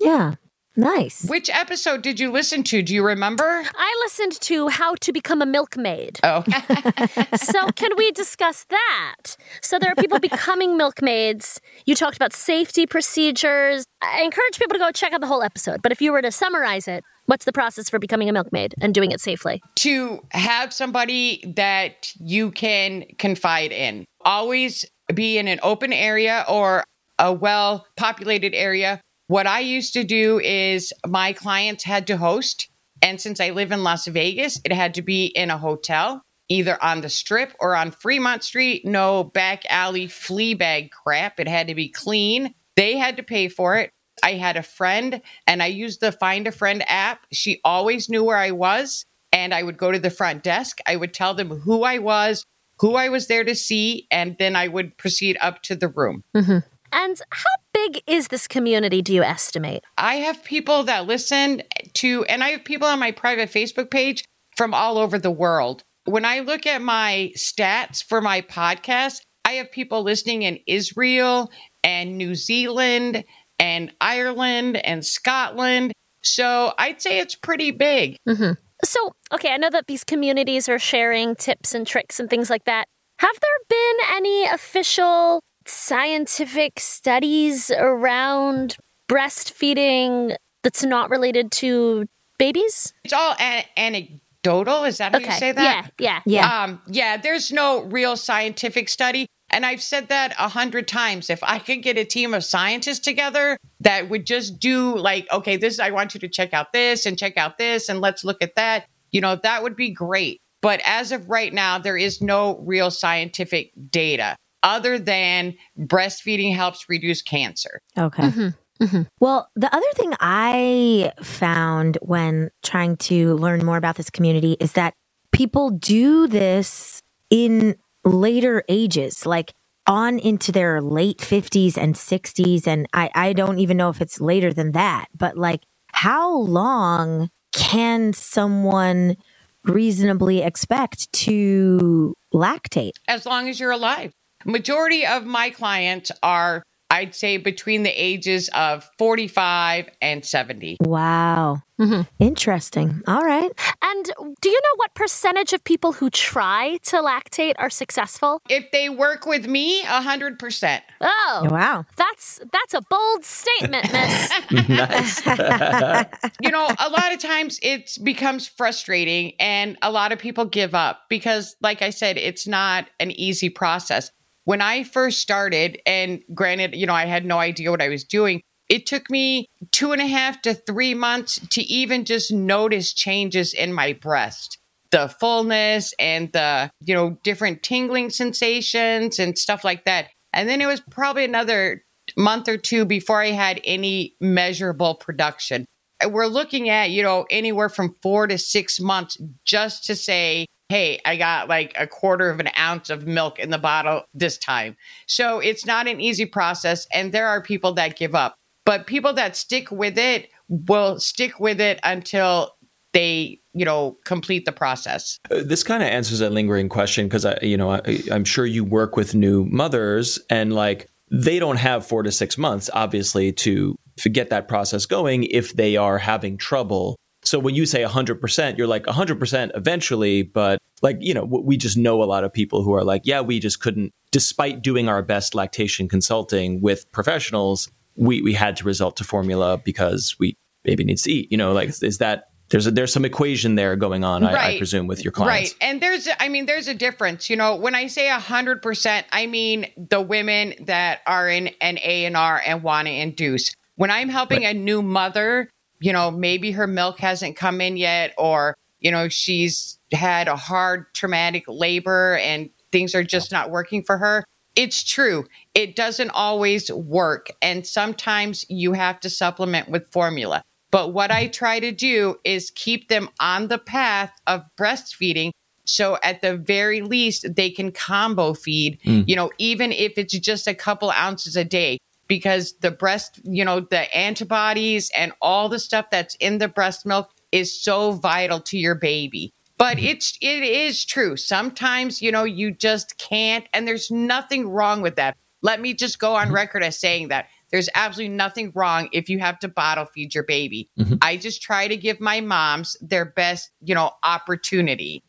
Yeah. Nice. Which episode did you listen to? Do you remember? I listened to How to Become a Milkmaid. Oh, so can we discuss that? So there are people becoming milkmaids. You talked about safety procedures. I encourage people to go check out the whole episode. But if you were to summarize it, what's the process for becoming a milkmaid and doing it safely? to have somebody that you can confide in. Always be in an open area or a well populated area. What I used to do is my clients had to host. And since I live in Las Vegas, it had to be in a hotel, either on the strip or on Fremont Street. No back alley flea bag crap. It had to be clean. They had to pay for it. I had a friend and I used the Find a Friend app. She always knew where I was. And I would go to the front desk. I would tell them who I was, who I was there to see, and then I would proceed up to the room. Mm-hmm. And how big is this community, do you estimate? I have people that listen to, and I have people on my private Facebook page from all over the world. When I look at my stats for my podcast, I have people listening in Israel and New Zealand and Ireland and Scotland. So I'd say it's pretty big. Mm-hmm. So, okay, I know that these communities are sharing tips and tricks and things like that. Have there been any official scientific studies around breastfeeding that's not related to babies? It's all a- anecdotal. Is that how you say that? Yeah, yeah. Yeah. Um, yeah, there's no real scientific study. And I've said that a hundred times. If I could get a team of scientists together that would just do like, okay, this I want you to check out this and check out this and let's look at that, you know, that would be great. But as of right now, there is no real scientific data other than breastfeeding helps reduce cancer. Okay. Mm-hmm. Mm-hmm. Well, the other thing I found when trying to learn more about this community is that people do this in later ages, like on into their late 50s and 60s. And I, I don't even know if it's later than that, but like, how long can someone reasonably expect to lactate? as long as you're alive. Majority of my clients are, I'd say, between the ages of 45 and 70. Wow. Mm-hmm. Interesting. All right. And do you know what percentage of people who try to lactate are successful? If they work with me, 100%. Oh, Wow. that's that's a bold statement, miss. nice. You know, a lot of times it becomes frustrating and a lot of people give up because, like I said, it's not an easy process. When I first started, and granted, you know, I had no idea what I was doing, it took me two and a half to three months to even just notice changes in my breast. The fullness and the you know different tingling sensations and stuff like that. And then it was probably another month or two before i had any measurable production. We're looking at you know anywhere from four to six months just to say hey i got like a quarter of an ounce of milk in the bottle this time so it's not an easy process and there are people that give up but people that stick with it will stick with it until they you know complete the process Uh, this kind of answers a lingering question because I, you know, I, I'm sure you work with new mothers and like they don't have four to six months, obviously, to, to get that process going if they are having trouble. So when you say 100%, you're like 100% eventually, but like, you know, we just know a lot of people who are like, yeah, we just couldn't, despite doing our best lactation consulting with professionals, we, we had to resort to formula because we baby needs to eat. You know, like, is that there's a, there's some equation there going on, I, I presume, with your clients. Right. And there's, I mean, there's a difference. You know, when I say 100%, I mean the women that are in an ANR and want to induce. When I'm helping a new mother, you know, maybe her milk hasn't come in yet, or, you know, she's had a hard traumatic labor and things are just not working for her. It's true. It doesn't always work. And sometimes you have to supplement with formula. But what I mm-hmm. try to do is keep them on the path of breastfeeding. So at the very least, they can combo feed, mm. you know, even if it's just a couple ounces a day, because the breast, you know, the antibodies and all the stuff that's in the breast milk is so vital to your baby. But mm-hmm. it's it is true. Sometimes, you know, you just can't and there's nothing wrong with that. Let me just go on mm-hmm. record as saying that. There's absolutely nothing wrong if you have to bottle feed your baby. Mm-hmm. I just try to give my moms their best, you know, opportunity.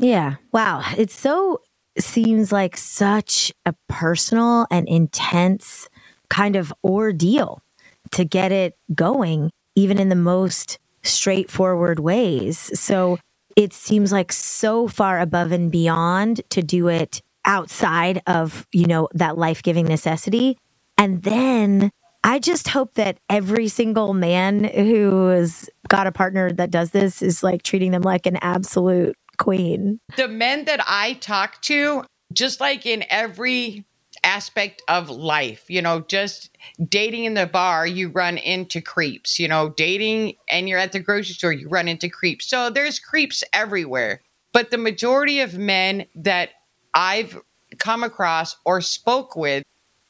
Yeah. Wow. It so seems like such a personal and intense kind of ordeal to get it going, even in the most straightforward ways. So it seems like so far above and beyond to do it outside of, you know, that life giving necessity. And then I just hope that every single man who has got a partner that does this is like treating them like an absolute queen. the men that I talk to, just like in every aspect of life, you know, just dating in the bar, you run into creeps, you know, dating and you're at the grocery store, you run into creeps. So there's creeps everywhere. But the majority of men that I've come across or spoke with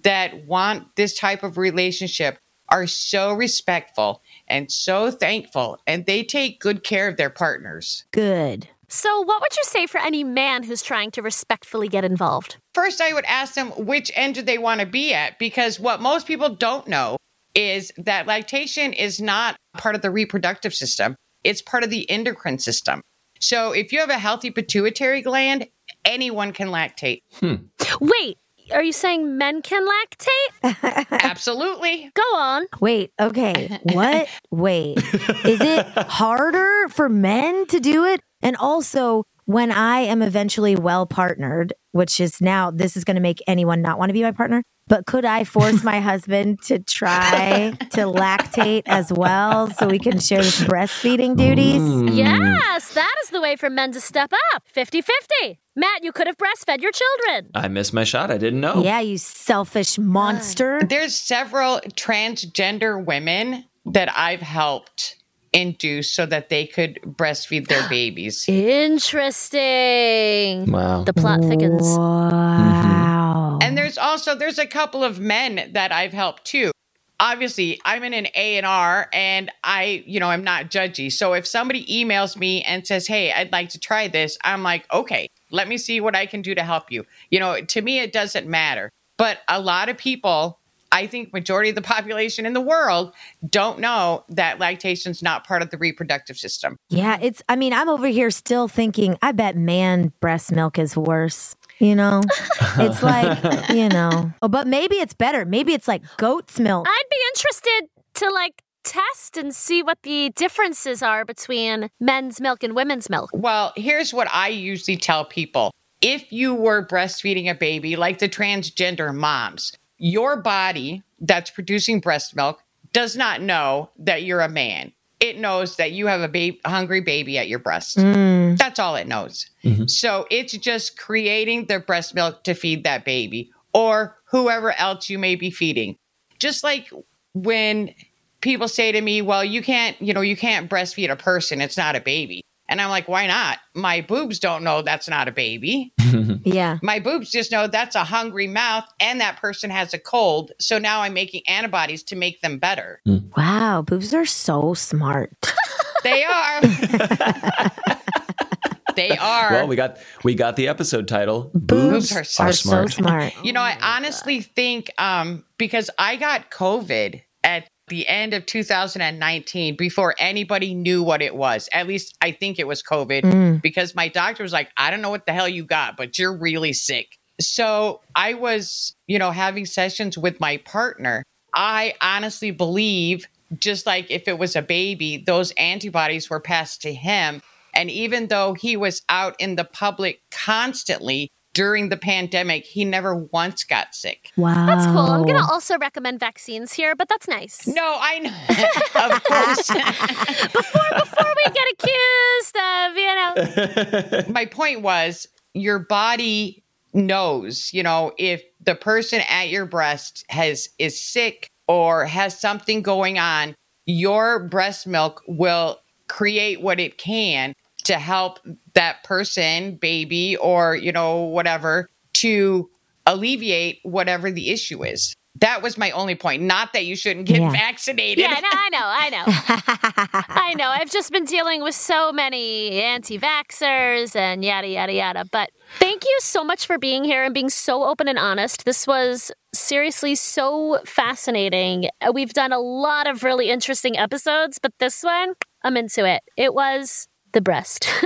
that want this type of relationship are so respectful and so thankful and they take good care of their partners. Good. So, what would you say for any man who's trying to respectfully get involved? First, I would ask them which end do they want to be at because what most people don't know is that lactation is not part of the reproductive system, it's part of the endocrine system. So, if you have a healthy pituitary gland, anyone can lactate. Hmm. Wait, are you saying men can lactate? Absolutely. Go on. Wait, okay. What? Wait. Is it harder for men to do it? And also, when I am eventually well partnered, which is now, this is going to make anyone not want to be my partner, but could I force my husband to try to lactate as well so we can share this breastfeeding duties? Mm. Yes, that is the way for men to step up 50 50. Matt, you could have breastfed your children. I missed my shot. I didn't know. Yeah, you selfish monster. There's several transgender women that I've helped induce so that they could breastfeed their babies. Interesting. Wow. The plot thickens. Wow. And there's also there's a couple of men that I've helped too. Obviously, I'm in an ANR, and I, you know, I'm not judgy. So if somebody emails me and says, "Hey, I'd like to try this," I'm like, "Okay, let me see what I can do to help you." You know, to me, it doesn't matter. But a lot of people, I think, majority of the population in the world don't know that lactation's not part of the reproductive system. Yeah, it's, I mean, I'm over here still thinking, I bet man breast milk is worse. You know, it's like, you know, oh, but maybe it's better. Maybe it's like goat's milk. I'd be interested to like test and see what the differences are between men's milk and women's milk. Well, here's what I usually tell people. If you were breastfeeding a baby, like the transgender moms, your body that's producing breast milk does not know that you're a man. It knows that you have a baby, hungry baby at your breast. Mm. That's all it knows. Mm-hmm. So it's just creating the breast milk to feed that baby or whoever else you may be feeding. Just like when people say to me, well, you can't, you know, you can't breastfeed a person, it's not a baby. And I'm like, why not? My boobs don't know that's not a baby. Yeah. My boobs just know that's a hungry mouth and that person has a cold. So now I'm making antibodies to make them better. Wow. Boobs are so smart. They are. they are. Well, we got we got the episode title. Boobs are so Are so smart. You know, I honestly think um, because I got COVID at the end of 2019 before anybody knew what it was. At least I think it was COVID mm. because my doctor was like, I don't know what the hell you got, but you're really sick. So I was, you know, having sessions with my partner. I honestly believe just like if it was a baby, those antibodies were passed to him. And even though he was out in the public constantly during the pandemic, he never once got sick. Wow. That's cool. I'm going to also recommend vaccines here, but that's nice. No, I know. of course. Before before we get accused of, you know. My point was your body knows, you know, if the person at your breast has is sick or has something going on, your breast milk will create what it can to help that person, baby, or, you know, whatever, to alleviate whatever the issue is. That was my only point. Not that you shouldn't get Yeah. vaccinated. Yeah, no, I know, I know. I know. I've just been dealing with so many anti vaxxers and yada, yada, yada. But thank you so much for being here and being so open and honest. This was seriously so fascinating. Uh, We've done a lot of really interesting episodes, but this one, I'm into it. It was the breast.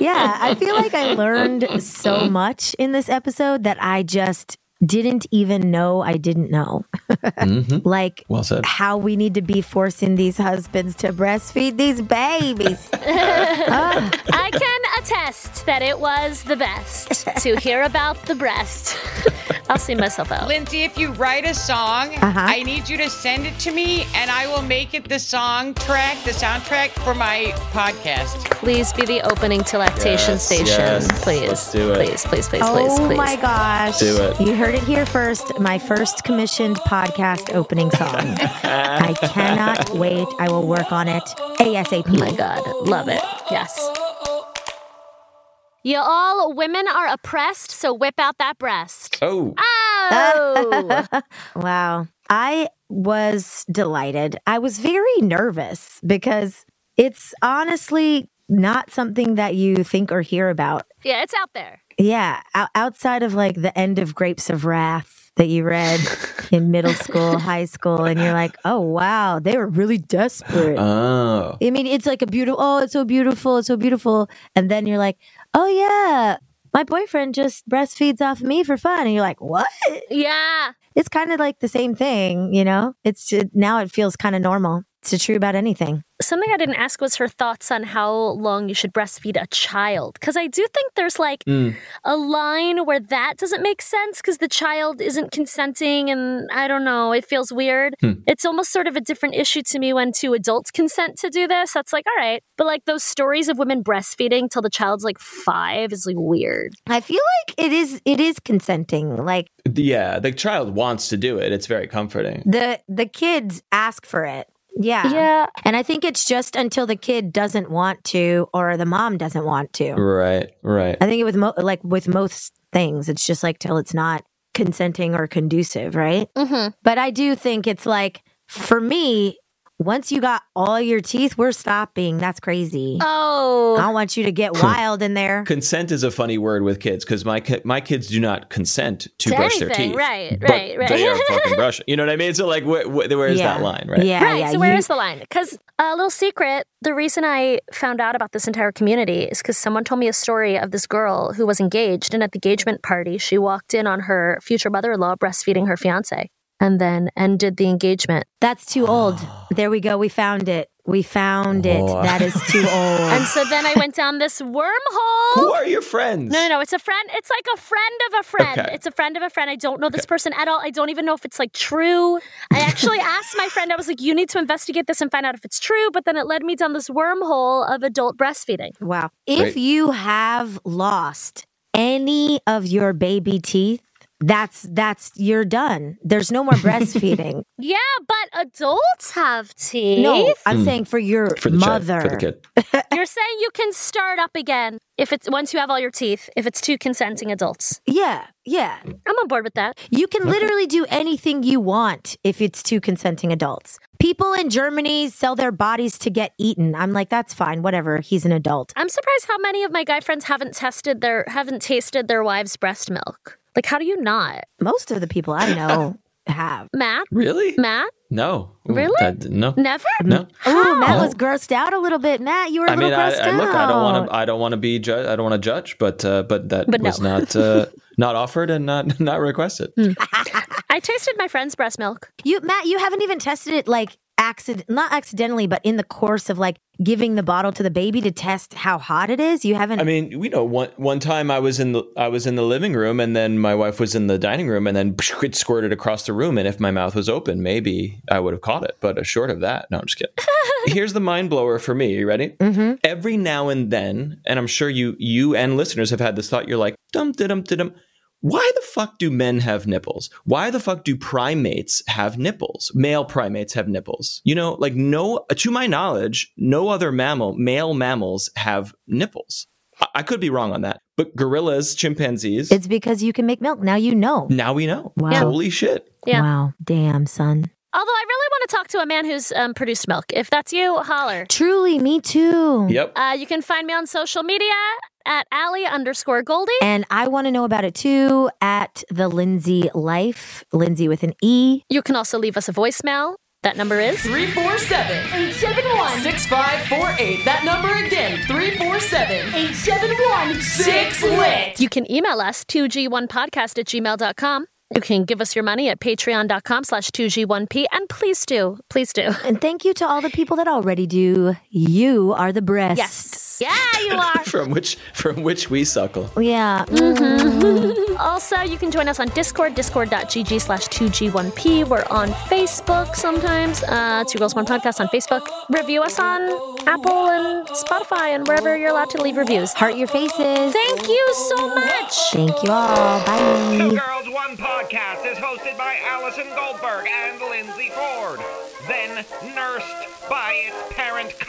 yeah, I feel like I learned so much in this episode that I just didn't even know I didn't know. Mhm. like Well said. how we need to be forcing these husbands to breastfeed these babies. I can attest that it was the best to hear about the breast. I'll see myself out. Lindsay, if you write a song, Uh-huh. I need you to send it to me and I will make it the song track, the soundtrack for my podcast. Please be the opening to Lactation Yes, Station. yes. Please. Let's do it. Please, please, please, please, oh please. my gosh. Do it. You heard it here first. My first commissioned podcast opening song. I cannot wait. I will work on it ASAP. Oh my God. Love it. Yes. You all women are oppressed, so whip out that breast. Oh, Oh! Wow. I was delighted. I was very nervous because it's honestly not something that you think or hear about. yeah, it's out there. Yeah, o- outside of like the end of Grapes of Wrath that you read in middle school, high school, and you're like, oh, wow, they were really desperate. oh. I mean, it's like a beautiful, oh, it's so beautiful, it's so beautiful. And then you're like, oh, yeah, my boyfriend just breastfeeds off me for fun. And you're like, what? Yeah. It's kind of like the same thing, you know? It's just, now it feels kind of normal. It's true about anything. Something I didn't ask was her thoughts on how long you should breastfeed a child. Because I do think there's like Mm. a line where that doesn't make sense because the child isn't consenting and I don't know, it feels weird. Hmm. It's almost sort of a different issue to me when two adults consent to do this. That's like, all right. But like those stories of women breastfeeding till the child's like five is like weird. I feel like it is it is consenting. Like Yeah, the child wants to do it. It's very comforting. the the kids ask for it. Yeah. Yeah. And I think it's just until the kid doesn't want to or the mom doesn't want to. Right, right. I think it with mo- like with most things, it's just like till it's not consenting or conducive, right? Mm-hmm. But I do think it's like for me, once you got all your teeth, we're stopping. That's crazy. Oh. I Oh. don't want you to get wild in there. Consent is a funny word with kids because my ki- my kids do not consent to, To brush their teeth. right, but right, right. They are fucking brushing. You know what I mean? So like, wh- wh- where's Yeah. that line? Right. Yeah, Right. yeah. so where you- is the line? Because a little secret, the reason I found out about this entire community is because someone told me a story of this girl who was engaged, and at the engagement party, she walked in on her future mother-in-law breastfeeding her fiance, and then ended the engagement. That's too old. There we go. We found it. We found it. Oh. That is too old. And so then I went down this wormhole. Who are your friends? No, no, no. It's a friend. It's like a friend of a friend. Okay. It's a friend of a friend. I don't know this person at all. I don't even know if it's like true. I actually asked my friend, I was like, you need to investigate this and find out if it's true. But then it led me down this wormhole of adult breastfeeding. wow. If Great. you have lost any of your baby teeth, that's that's you're done. There's no more breastfeeding. Yeah, but adults have teeth. no, I'm hmm. saying for your for the child, mother. for the kid. You're saying you can start up again if it's once you have all your teeth, if it's two consenting adults. Yeah, yeah. I'm on board with that. You can literally do anything you want if it's two consenting adults. People in Germany sell their bodies to get eaten. I'm like, that's fine, whatever. He's an adult. I'm surprised how many of my guy friends haven't tested their haven't tasted their wife's breast milk. Like how do you not? Most of the people I know have. Matt? Really? Matt? No. Really? that- no. Never? No. Oh, Matt No. was grossed out a little bit. Matt, you were a I mean, little I, grossed I look. I don't want out. to. I don't want to be. Ju- I don't want to judge. But uh, but that But no. was not uh, not offered and not not requested. I I tasted my friend's breast milk. You, Matt, you haven't even tested it like accident, not accidentally, but in the course of like giving the bottle to the baby to test how hot it is. You haven't. I mean, we know one one time I was in the I was in the living room and then my wife was in the dining room and then it squirted across the room and if my mouth was open, maybe I would have caught it. But short of that, no, I'm just kidding. Here's the mind blower for me. You ready? Mhm. Every now and then, and I'm sure you you and listeners have had this thought. You're like, dum dum dum. Why the fuck do men have nipples? Why the fuck do primates have nipples? Male primates have nipples. You know, like no, to my knowledge, no other mammal, male mammals have nipples. I, I could be wrong on that, but gorillas, chimpanzees, it's because you can make milk. Now you know. now we know. Wow. Holy shit. Yeah. Wow. Damn, son. Although I really want to talk to a man who's um, produced milk. If that's you, holler. Truly, me too. Yep. Uh, you can find me on social media at Allie underscore Goldie. And I want to know about it too at the Lindsay Life, Lindsay with an E. You can also leave us a voicemail. That number is 347 871 6548. That number again 347 871 6 lit. You can email us 2g1podcast at gmail.com. You can give us your money at patreon.com slash 2g1p. And please do, please do. And thank you to all the people that already do. You are the breast. Yes. Yeah, you are. from which from which we suckle. Yeah. Also, you can join us on Discord, discord.gg slash 2G1P. We're on Facebook sometimes. Uh, Two Girls One Podcast on Facebook. Review us on Apple and Spotify and wherever you're allowed to leave reviews. Heart your faces. Thank you so much. Thank you all. Bye. Two Bye. Girls One Podcast is hosted by Allison Goldberg and Lindsay Ford. Then nursed by its parent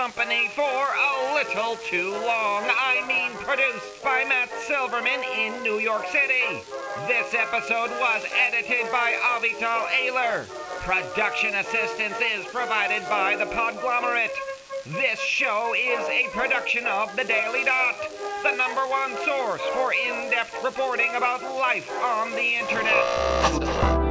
company for a little too long. I mean, produced by Matt Silverman in New York City. This episode was edited by Avital Ayler. Production assistance is provided by the Podglomerate. This show is a production of The Daily Dot, the number one source for in depth reporting about life on the internet.